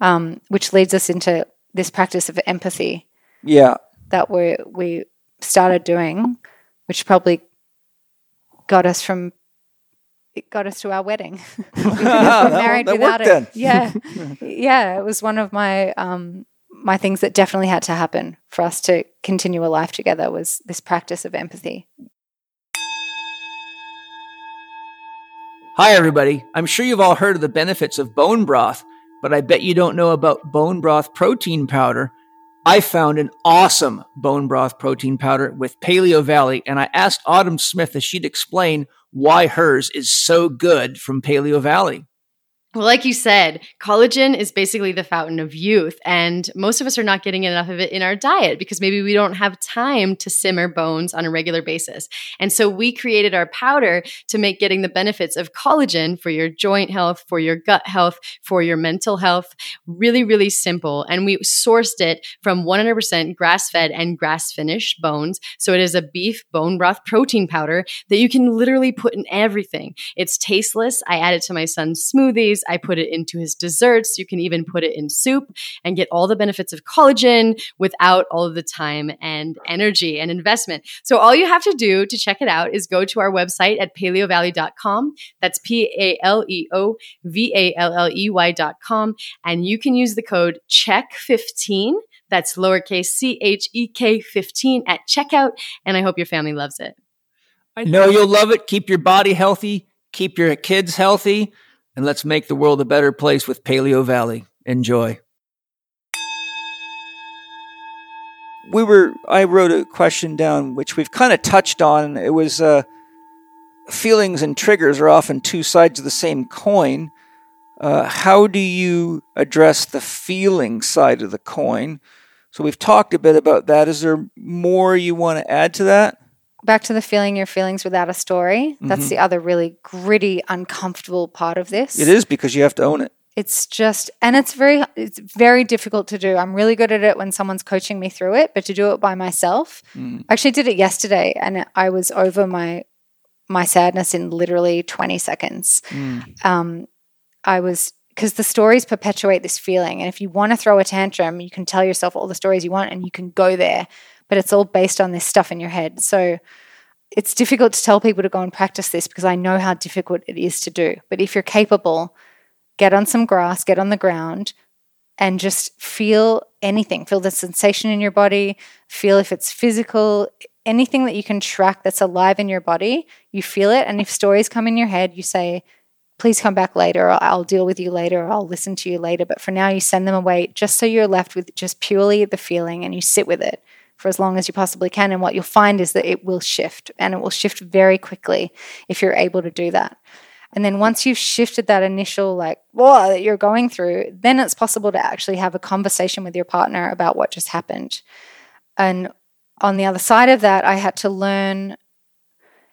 um, which leads us into this practice of empathy yeah, that we we started doing, which probably got us from it got us to our wedding. we could have been That- married that without it. then. Yeah, yeah. It was one of my um, my things that definitely had to happen for us to continue a life together. Was this practice of empathy? Hi, everybody. I'm sure you've all heard of the benefits of bone broth, but I bet you don't know about bone broth protein powder. I found an awesome bone broth protein powder with Paleo Valley, and I asked Autumn Smith if she'd explain why hers is so good from Paleo Valley. Well, like you said, collagen is basically the fountain of youth, and most of us are not getting enough of it in our diet because maybe we don't have time to simmer bones on a regular basis. And so we created our powder to make getting the benefits of collagen for your joint health, for your gut health, for your mental health really, really simple. And we sourced it from 100% grass fed and grass finished bones. So it is a beef bone broth protein powder that you can literally put in everything. It's tasteless. I add it to my son's smoothies. I put it into his desserts. You can even put it in soup and get all the benefits of collagen without all of the time and energy and investment. So all you have to do to check it out is go to our website at paleovalley.com. That's P A L E O V A L L E Y.com. And you can use the code CHEK15. That's lowercase c h e k 15 at checkout. And I hope your family loves it. I know you'll love it. Keep your body healthy, keep your kids healthy, and let's make the world a better place with Paleo Valley. Enjoy. We were, I wrote a question down which we've kind of touched on. It was uh, feelings and triggers are often two sides of the same coin. Uh, how do you address the feeling side of the coin? So we've talked a bit about that. Is there more you want to add to that? Back to the feeling your feelings without a story. That's the other really gritty, uncomfortable part of this. It is because you have to own it. it's just and it's very it's very difficult to do i'm really good at it when someone's coaching me through it but to do it by myself Mm. i actually did it yesterday and i was over my my sadness in literally 20 seconds Mm. um i was because the stories perpetuate this feeling and if you want to throw a tantrum you can tell yourself all the stories you want and you can go there but it's all based on this stuff in your head so it's difficult to tell people to go and practice this because I know how difficult it is to do. But if you're capable, get on some grass, get on the ground, and just feel anything. Feel the sensation in your body, feel if it's physical, anything that you can track that's alive in your body, you feel it. And if stories come in your head, you say, please come back later, or I'll deal with you later, or I'll listen to you later. But for now, you send them away just so you're left with just purely the feeling and you sit with it for as long as you possibly can. And what you'll find is that it will shift and it will shift very quickly if you're able to do that. And then once you've shifted that initial, like, whoa, that you're going through, then it's possible to actually have a conversation with your partner about what just happened. And on the other side of that, I had to learn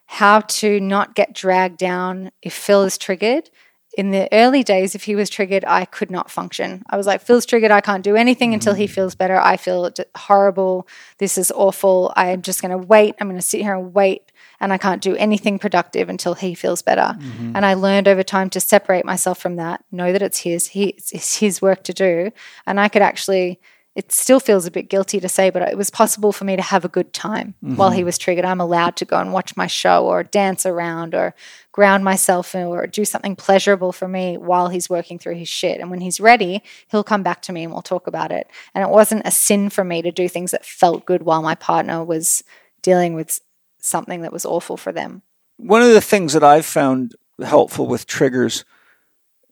how to not get dragged down if Phil is triggered in the early days, if he was triggered, I could not function. I was like, Phil's triggered. I can't do anything mm-hmm. until he mm. feels better. I feel horrible. This is awful. I'm just going to wait. I'm going to sit here and wait. And I can't do anything productive until he feels better. Mm-hmm. And I learned over time to separate myself from that, know that it's his. He, it's his work to do. And I could actually it still feels a bit guilty to say, but it was possible for me to have a good time mm-hmm. while he was triggered. I'm allowed to go and watch my show or dance around or ground myself or do something pleasurable for me while he's working through his shit. And when he's ready, he'll come back to me and we'll talk about it. And it wasn't a sin for me to do things that felt good while my partner was dealing with something that was awful for them. One of the things that I've found helpful with triggers,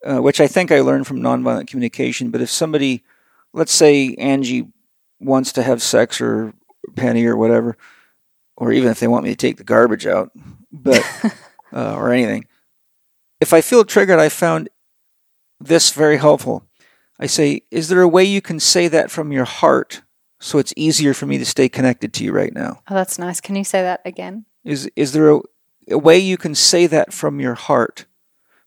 uh, which I think I learned from nonviolent communication, but if somebody let's say Angie wants to have sex or Penny or whatever, or even if they want me to take the garbage out, but uh, or anything. If I feel triggered, I found this very helpful. I say, "Is there a way you can say that from your heart, so it's easier for me to stay connected to you right now?" Oh, that's nice. Can you say that again? Is is there a, a way you can say that from your heart,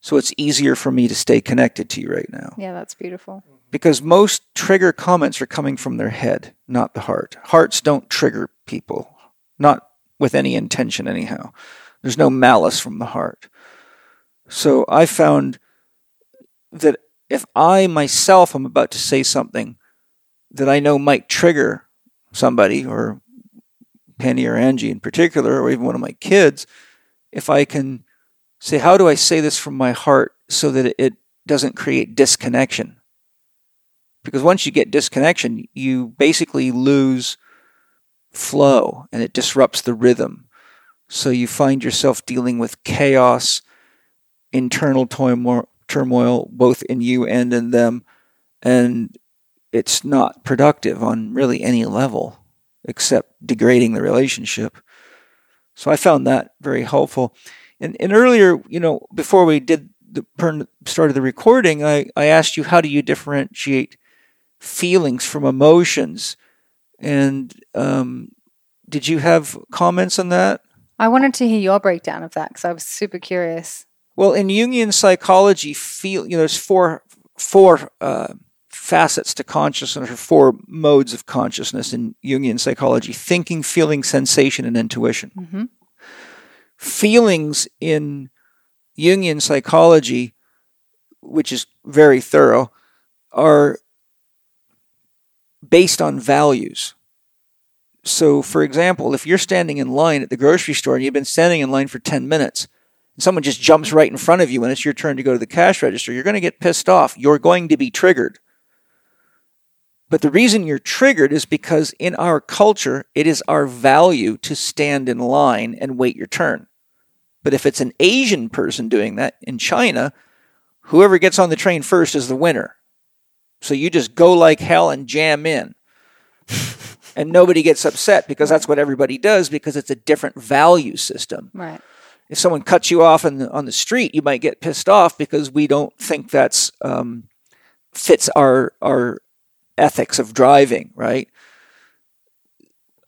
so it's easier for me to stay connected to you right now? Yeah, that's beautiful because most trigger comments are coming from their head, not the heart. Hearts don't trigger people, not with any intention, anyhow. There's no malice from the heart. So I found that if I myself am about to say something that I know might trigger somebody, or Penny or Angie in particular, or even one of my kids, if I can say, How do I say this from my heart so that it doesn't create disconnection? Because once you get disconnection, you basically lose flow and it disrupts the rhythm. So you find yourself dealing with chaos, internal turmoil, both in you and in them, and it's not productive on really any level except degrading the relationship. So I found that very helpful. And, and earlier, you know, before we did the started the recording, I, I asked you how do you differentiate feelings from emotions. And um, did you have comments on that? I wanted to hear your breakdown of that because I was super curious. Well, in Jungian psychology, feel you know, there's four four uh, facets to consciousness, or four modes of consciousness in Jungian psychology: thinking, feeling, sensation, and intuition. Mm-hmm. Feelings in Jungian psychology, which is very thorough, are based on values. So, for example, if you're standing in line at the grocery store and you've been standing in line for 10 minutes, and someone just jumps right in front of you when it's your turn to go to the cash register, you're going to get pissed off. You're going to be triggered. But the reason you're triggered is because in our culture, it is our value to stand in line and wait your turn. But if it's an Asian person doing that in China, whoever gets on the train first is the winner. So you just go like hell and jam in. and nobody gets upset because that's what everybody does because it's a different value system. Right. If someone cuts you off on the, on the street, you might get pissed off because we don't think that's um, fits our our ethics of driving, right?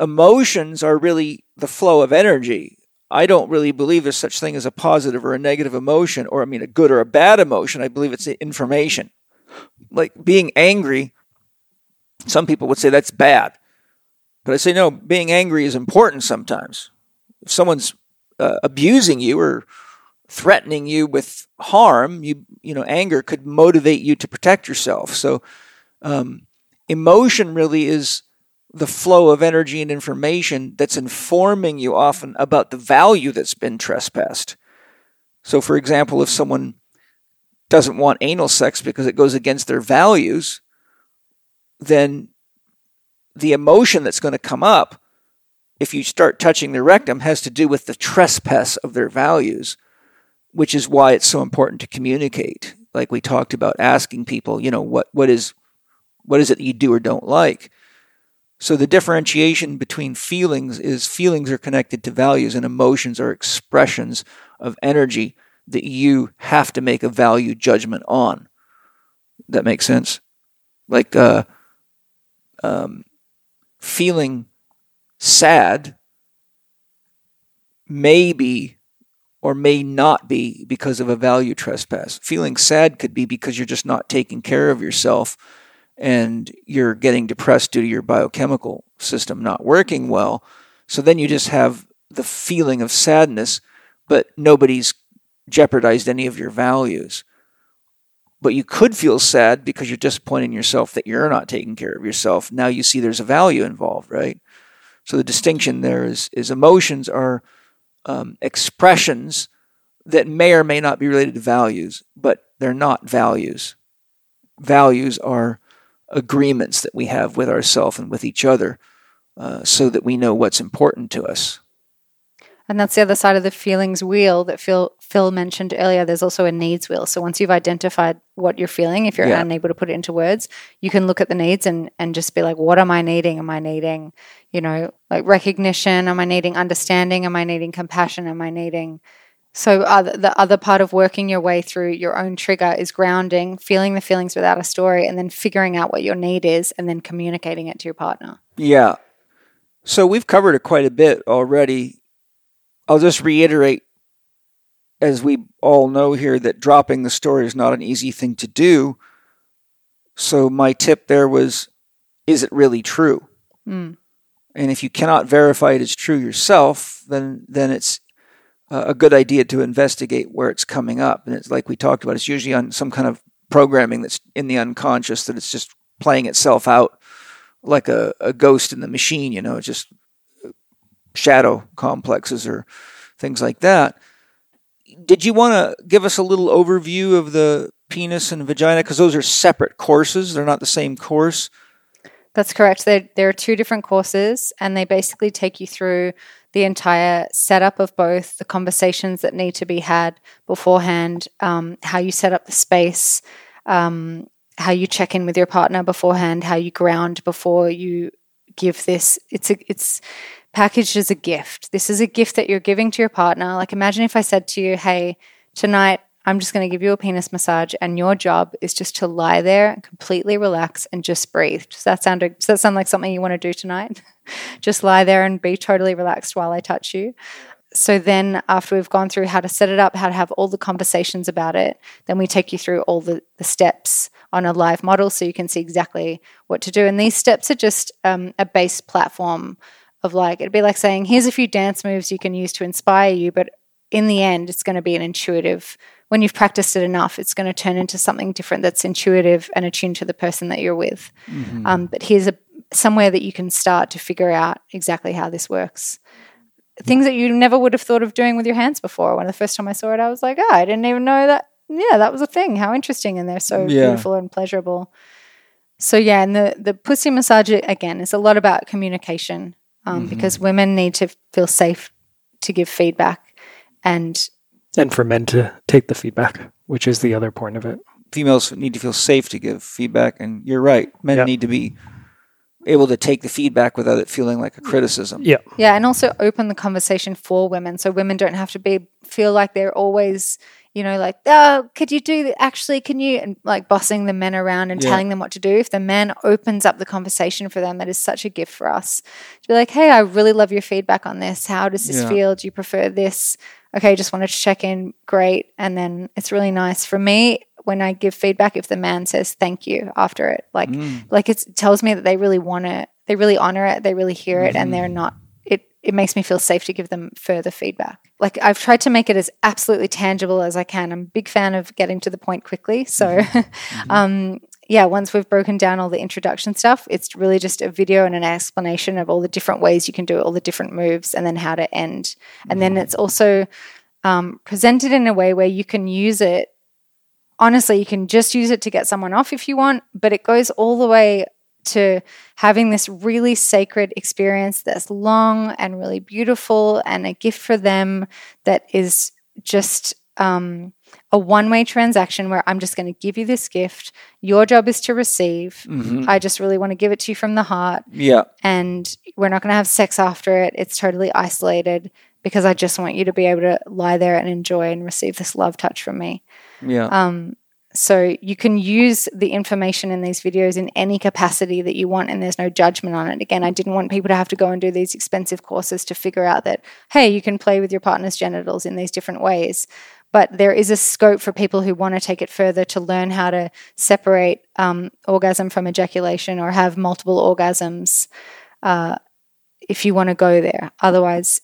Emotions are really the flow of energy. I don't really believe there's such thing as a positive or a negative emotion, or I mean a good or a bad emotion. I believe it's information like being angry, some people would say that's bad. But I say, no, being angry is important sometimes. If someone's uh, abusing you or threatening you with harm, you, you know, anger could motivate you to protect yourself. So, um, emotion really is the flow of energy and information that's informing you often about the value that's been trespassed. So, for example, if someone doesn't want anal sex because it goes against their values, then the emotion that's going to come up if you start touching their rectum has to do with the trespass of their values, which is why it's so important to communicate. Like we talked about asking people, you know, what, what is what is it that you do or don't like? So the differentiation between feelings is feelings are connected to values and emotions are expressions of energy that you have to make a value judgment on. That makes sense? Like uh, um, feeling sad may be or may not be because of a value trespass. Feeling sad could be because you're just not taking care of yourself and you're getting depressed due to your biochemical system not working well. So then you just have the feeling of sadness, but nobody's jeopardized any of your values. But you could feel sad because you're disappointing yourself that you're not taking care of yourself. Now you see there's a value involved, right? So the distinction there is, is emotions are um, expressions that may or may not be related to values, but they're not values. Values are agreements that we have with ourselves and with each other uh, so that we know what's important to us. And that's the other side of the feelings wheel that Phil Phil mentioned earlier. There's also a needs wheel. So once you've identified what you're feeling, if you're yeah. unable to put it into words, you can look at the needs and and just be like, what am I needing? Am I needing, you know, like recognition? Am I needing understanding? Am I needing compassion? Am I needing so other, the other part of working your way through your own trigger is grounding, feeling the feelings without a story, and then figuring out what your need is, and then communicating it to your partner. Yeah. So we've covered it quite a bit already I'll just reiterate, as we all know here, that dropping the story is not an easy thing to do. So my tip there was, is it really true? Mm. And if you cannot verify it is true yourself, then then it's a good idea to investigate where it's coming up. And it's like we talked about, it's usually on some kind of programming that's in the unconscious that it's just playing itself out like a, a ghost in the machine, you know, just shadow complexes or things like that. Did you want to give us a little overview of the penis and vagina? Because those are separate courses, they're not the same course. That's correct. There, there are two different courses, and they basically take you through the entire setup of both the conversations that need to be had beforehand, um, how you set up the space, um, how you check in with your partner beforehand, how you ground before you give this. It's a, it's packaged as a gift. This is a gift that you're giving to your partner. Like, imagine if I said to you, hey, tonight I'm just going to give you a penis massage, and your job is just to lie there, and completely relax, and just breathe. Does that sound? Does that sound like something you want to do tonight? just lie there and be totally relaxed while I touch you. So then, after we've gone through how to set it up, how to have all the conversations about it, then we take you through all the, the steps on a live model, so you can see exactly what to do. And these steps are just um, a base platform of like it'd be like saying here's a few dance moves you can use to inspire you but in the end it's going to be an intuitive when you've practiced it enough it's going to turn into something different that's intuitive and attuned to the person that you're with. Mm-hmm. um, but here's a somewhere that you can start to figure out exactly how this works. Things that you never would have thought of doing with your hands before. When the first time i saw it i was like oh i didn't even know that yeah that was a thing. How interesting and they're so yeah. beautiful and pleasurable. So yeah and the the pussy massage again is a lot about communication um, mm-hmm. because women need to feel safe to give feedback and and for men to take the feedback, which is the other point of it. Females need to feel safe to give feedback, and you're right. Men yep. need to be able to take the feedback without it feeling like a criticism. Yeah. Yeah, and also open the conversation for women so women don't have to be feel like they're always you know, like, oh, could you do that? Actually, can you? And like bossing the men around and yeah. telling them what to do. If the man opens up the conversation for them, that is such a gift for us. To be like, hey, I really love your feedback on this. How does this yeah. feel? Do you prefer this? Okay, just wanted to check in. Great. And then it's really nice for me when I give feedback if the man says thank you after it. Like, mm. like it tells me that they really want it. They really honor it. They really hear it, mm-hmm. and they're not it it makes me feel safe to give them further feedback. Like I've tried to make it as absolutely tangible as I can. I'm a big fan of getting to the point quickly. So, mm-hmm. um, yeah, once we've broken down all the introduction stuff, it's really just a video and an explanation of all the different ways you can do it, all the different moves, and then how to end. And then it's also um, presented in a way where you can use it. Honestly, you can just use it to get someone off if you want, but it goes all the way to having this really sacred experience that's long and really beautiful and a gift for them that is just um, a one way transaction where I'm just going to give you this gift. Your job is to receive. Mhm. I just really want to give it to you from the heart. Yeah. And we're not going to have sex after it. It's totally isolated because I just want you to be able to lie there and enjoy and receive this love touch from me. Yeah. Um, so you can use the information in these videos in any capacity that you want, and there's no judgment on it. Again, I didn't want people to have to go and do these expensive courses to figure out that, hey, you can play with your partner's genitals in these different ways. But there is a scope for people who want to take it further to learn how to separate um, orgasm from ejaculation or have multiple orgasms uh, if you want to go there. Otherwise,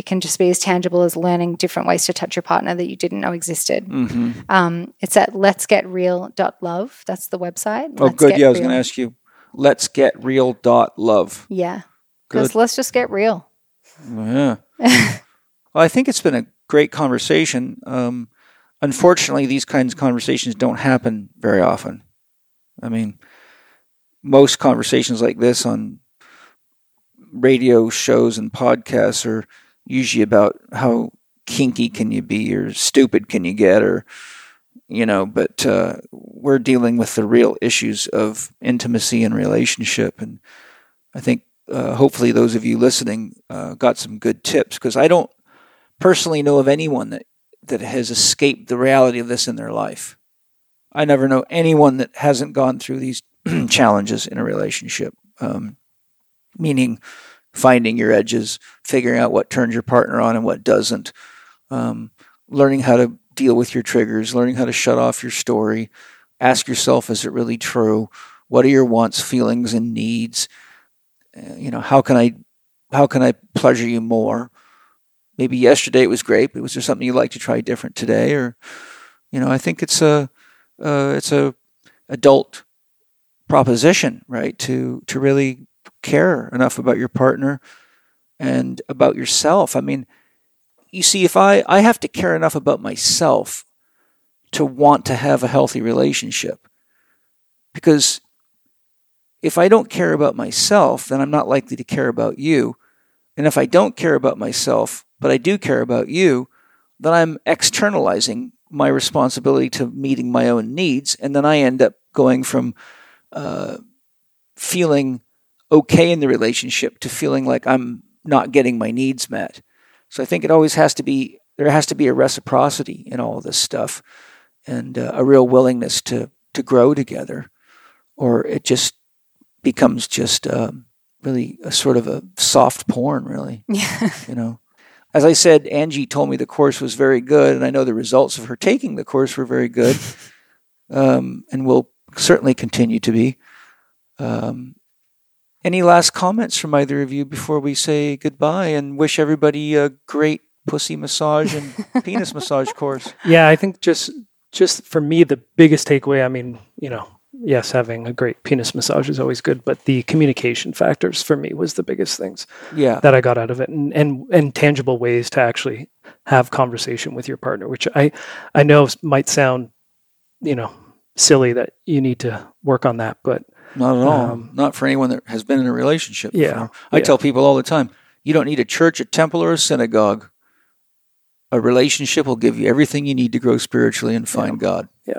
it can just be as tangible as learning different ways to touch your partner that you didn't know existed. hmm Um, it's at let's get real.love. That's the website. Oh, Let's good. Yeah, I was going to ask you. Let's get real. Dot love. Yeah. Because let's just get real. Yeah. well, I think it's been a great conversation. Um, unfortunately, these kinds of conversations don't happen very often. I mean, most conversations like this on radio shows and podcasts are usually about how kinky can you be or stupid can you get or you know but uh, we're dealing with the real issues of intimacy and relationship and i think uh, hopefully those of you listening uh, got some good tips because I don't personally know of anyone that, that has escaped the reality of this in their life. I never know anyone that hasn't gone through these challenges in a relationship, um, meaning finding your edges, figuring out what turns your partner on and what doesn't, um, learning how to deal with your triggers, learning how to shut off your story, ask yourself, is it really true? What are your wants, feelings, and needs? Uh, you know, how can I how can I pleasure you more? Maybe yesterday it was great, but was there something you'd like to try different today? Or, you know, I think it's a uh, it's a adult proposition, right? To to really care enough about your partner and about yourself. I mean, you see, if I I have to care enough about myself to want to have a healthy relationship, because if I don't care about myself, then I'm not likely to care about you. And if I don't care about myself, but I do care about you, then I'm externalizing my responsibility to meeting my own needs. And then I end up going from uh, feeling okay in the relationship to feeling like I'm not getting my needs met. So I think it always has to be, there has to be a reciprocity in all of this stuff and uh, a real willingness to, to grow together, or it just becomes just um, really a sort of a soft porn, really. Yeah. You know, as I said, Angie told me the course was very good, and I know the results of her taking the course were very good, um, and will certainly continue to be. Um, any last comments from either of you before we say goodbye and wish everybody a great pussy massage and penis massage course? Yeah, I think just just for me the biggest takeaway, I mean, you know, yes, having a great penis massage is always good, but the communication factors for me was the biggest things Yeah, that I got out of it and and, and tangible ways to actually have conversation with your partner, which I I know might sound, you know, silly that you need to work on that, but not at all. Um, not for anyone that has been in a relationship. Yeah, before. I yeah. tell people all the time, you don't need a church, a temple, or a synagogue. A relationship will give you everything you need to grow spiritually and find God. Yeah.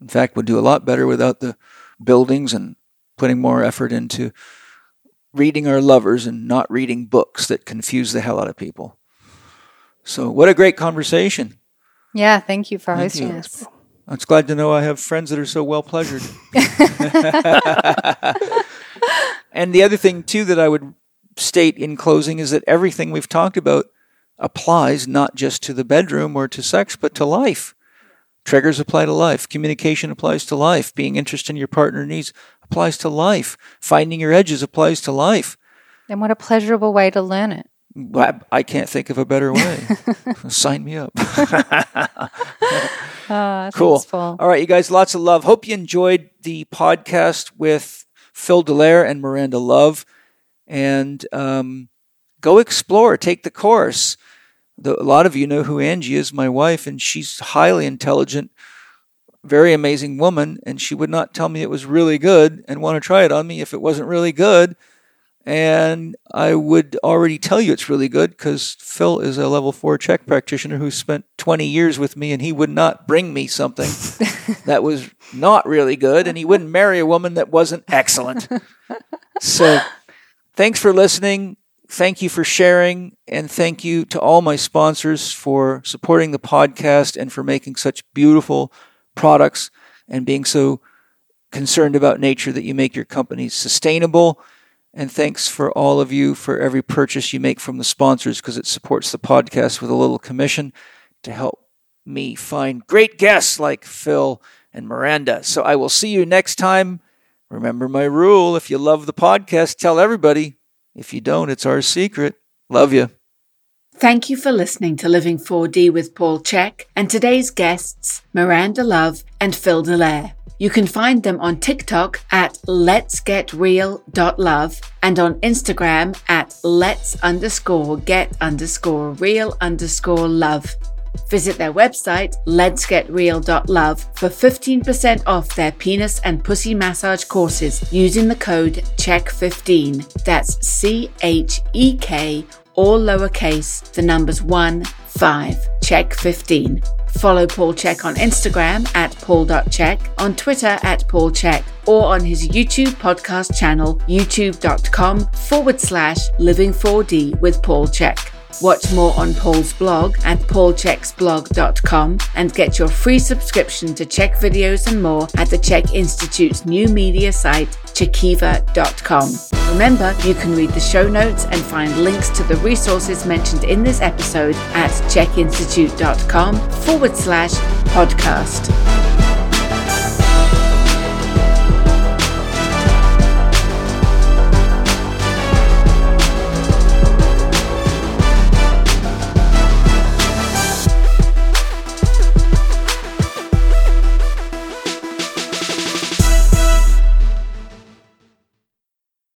In fact, we'll do a lot better without the buildings and putting more effort into reading our lovers and not reading books that confuse the hell out of people. So, what a great conversation. Yeah. Thank you for Thank hosting you. us. It's glad to know I have friends that are so well pleasured. and the other thing, too, that I would state in closing is that everything we've talked about applies not just to the bedroom or to sex, but to life. Triggers apply to life. Communication applies to life. Being interested in your partner needs applies to life. Finding your edges applies to life. And what a pleasurable way to learn it. I I can't think of a better way. Sign me up. Uh, Cool. Thanks. All right, you guys, lots of love. Hope you enjoyed the podcast with Phil Delaire and Miranda Love. And um, go explore, take the course. The, a lot of you know who Angie is, my wife, and she's highly intelligent, very amazing woman. And she would not tell me it was really good and want to try it on me if it wasn't really good. And I would already tell you it's really good because Phil is a level four CHEK practitioner who spent 20 years with me and he would not bring me something that was not really good and he wouldn't marry a woman that wasn't excellent. so thanks for listening. Thank you for sharing. And thank you to all my sponsors for supporting the podcast and for making such beautiful products and being so concerned about nature that you make your companies sustainable. And thanks for all of you for every purchase you make from the sponsors because it supports the podcast with a little commission to help me find great guests like Phil and Miranda. So I will see you next time. Remember my rule if you love the podcast, tell everybody. If you don't, it's our secret. Love you. Thank you for listening to Living 4D with Paul Chek and today's guests, Miranda Love and Phil Delaire. You can find them on TikTok at let's get real.love and on Instagram at let's underscore get underscore real underscore love. Visit their website, let's get real.love for 15% off their penis and pussy massage courses using the code CHEK15. That's C H E K, all lowercase, the numbers 1 5, check 15. Follow Paul Chek on Instagram at paul.chek, on Twitter at Paul Chek, or on his YouTube podcast channel, youtube.com forward slash living4D with Paul Chek. Watch more on Paul's blog at paulcheksblog.com and get your free subscription to CHEK videos and more at the CHEK Institute's new media site, chekiva.com. Remember, you can read the show notes and find links to the resources mentioned in this episode at chekinstitute.com forward slash podcast.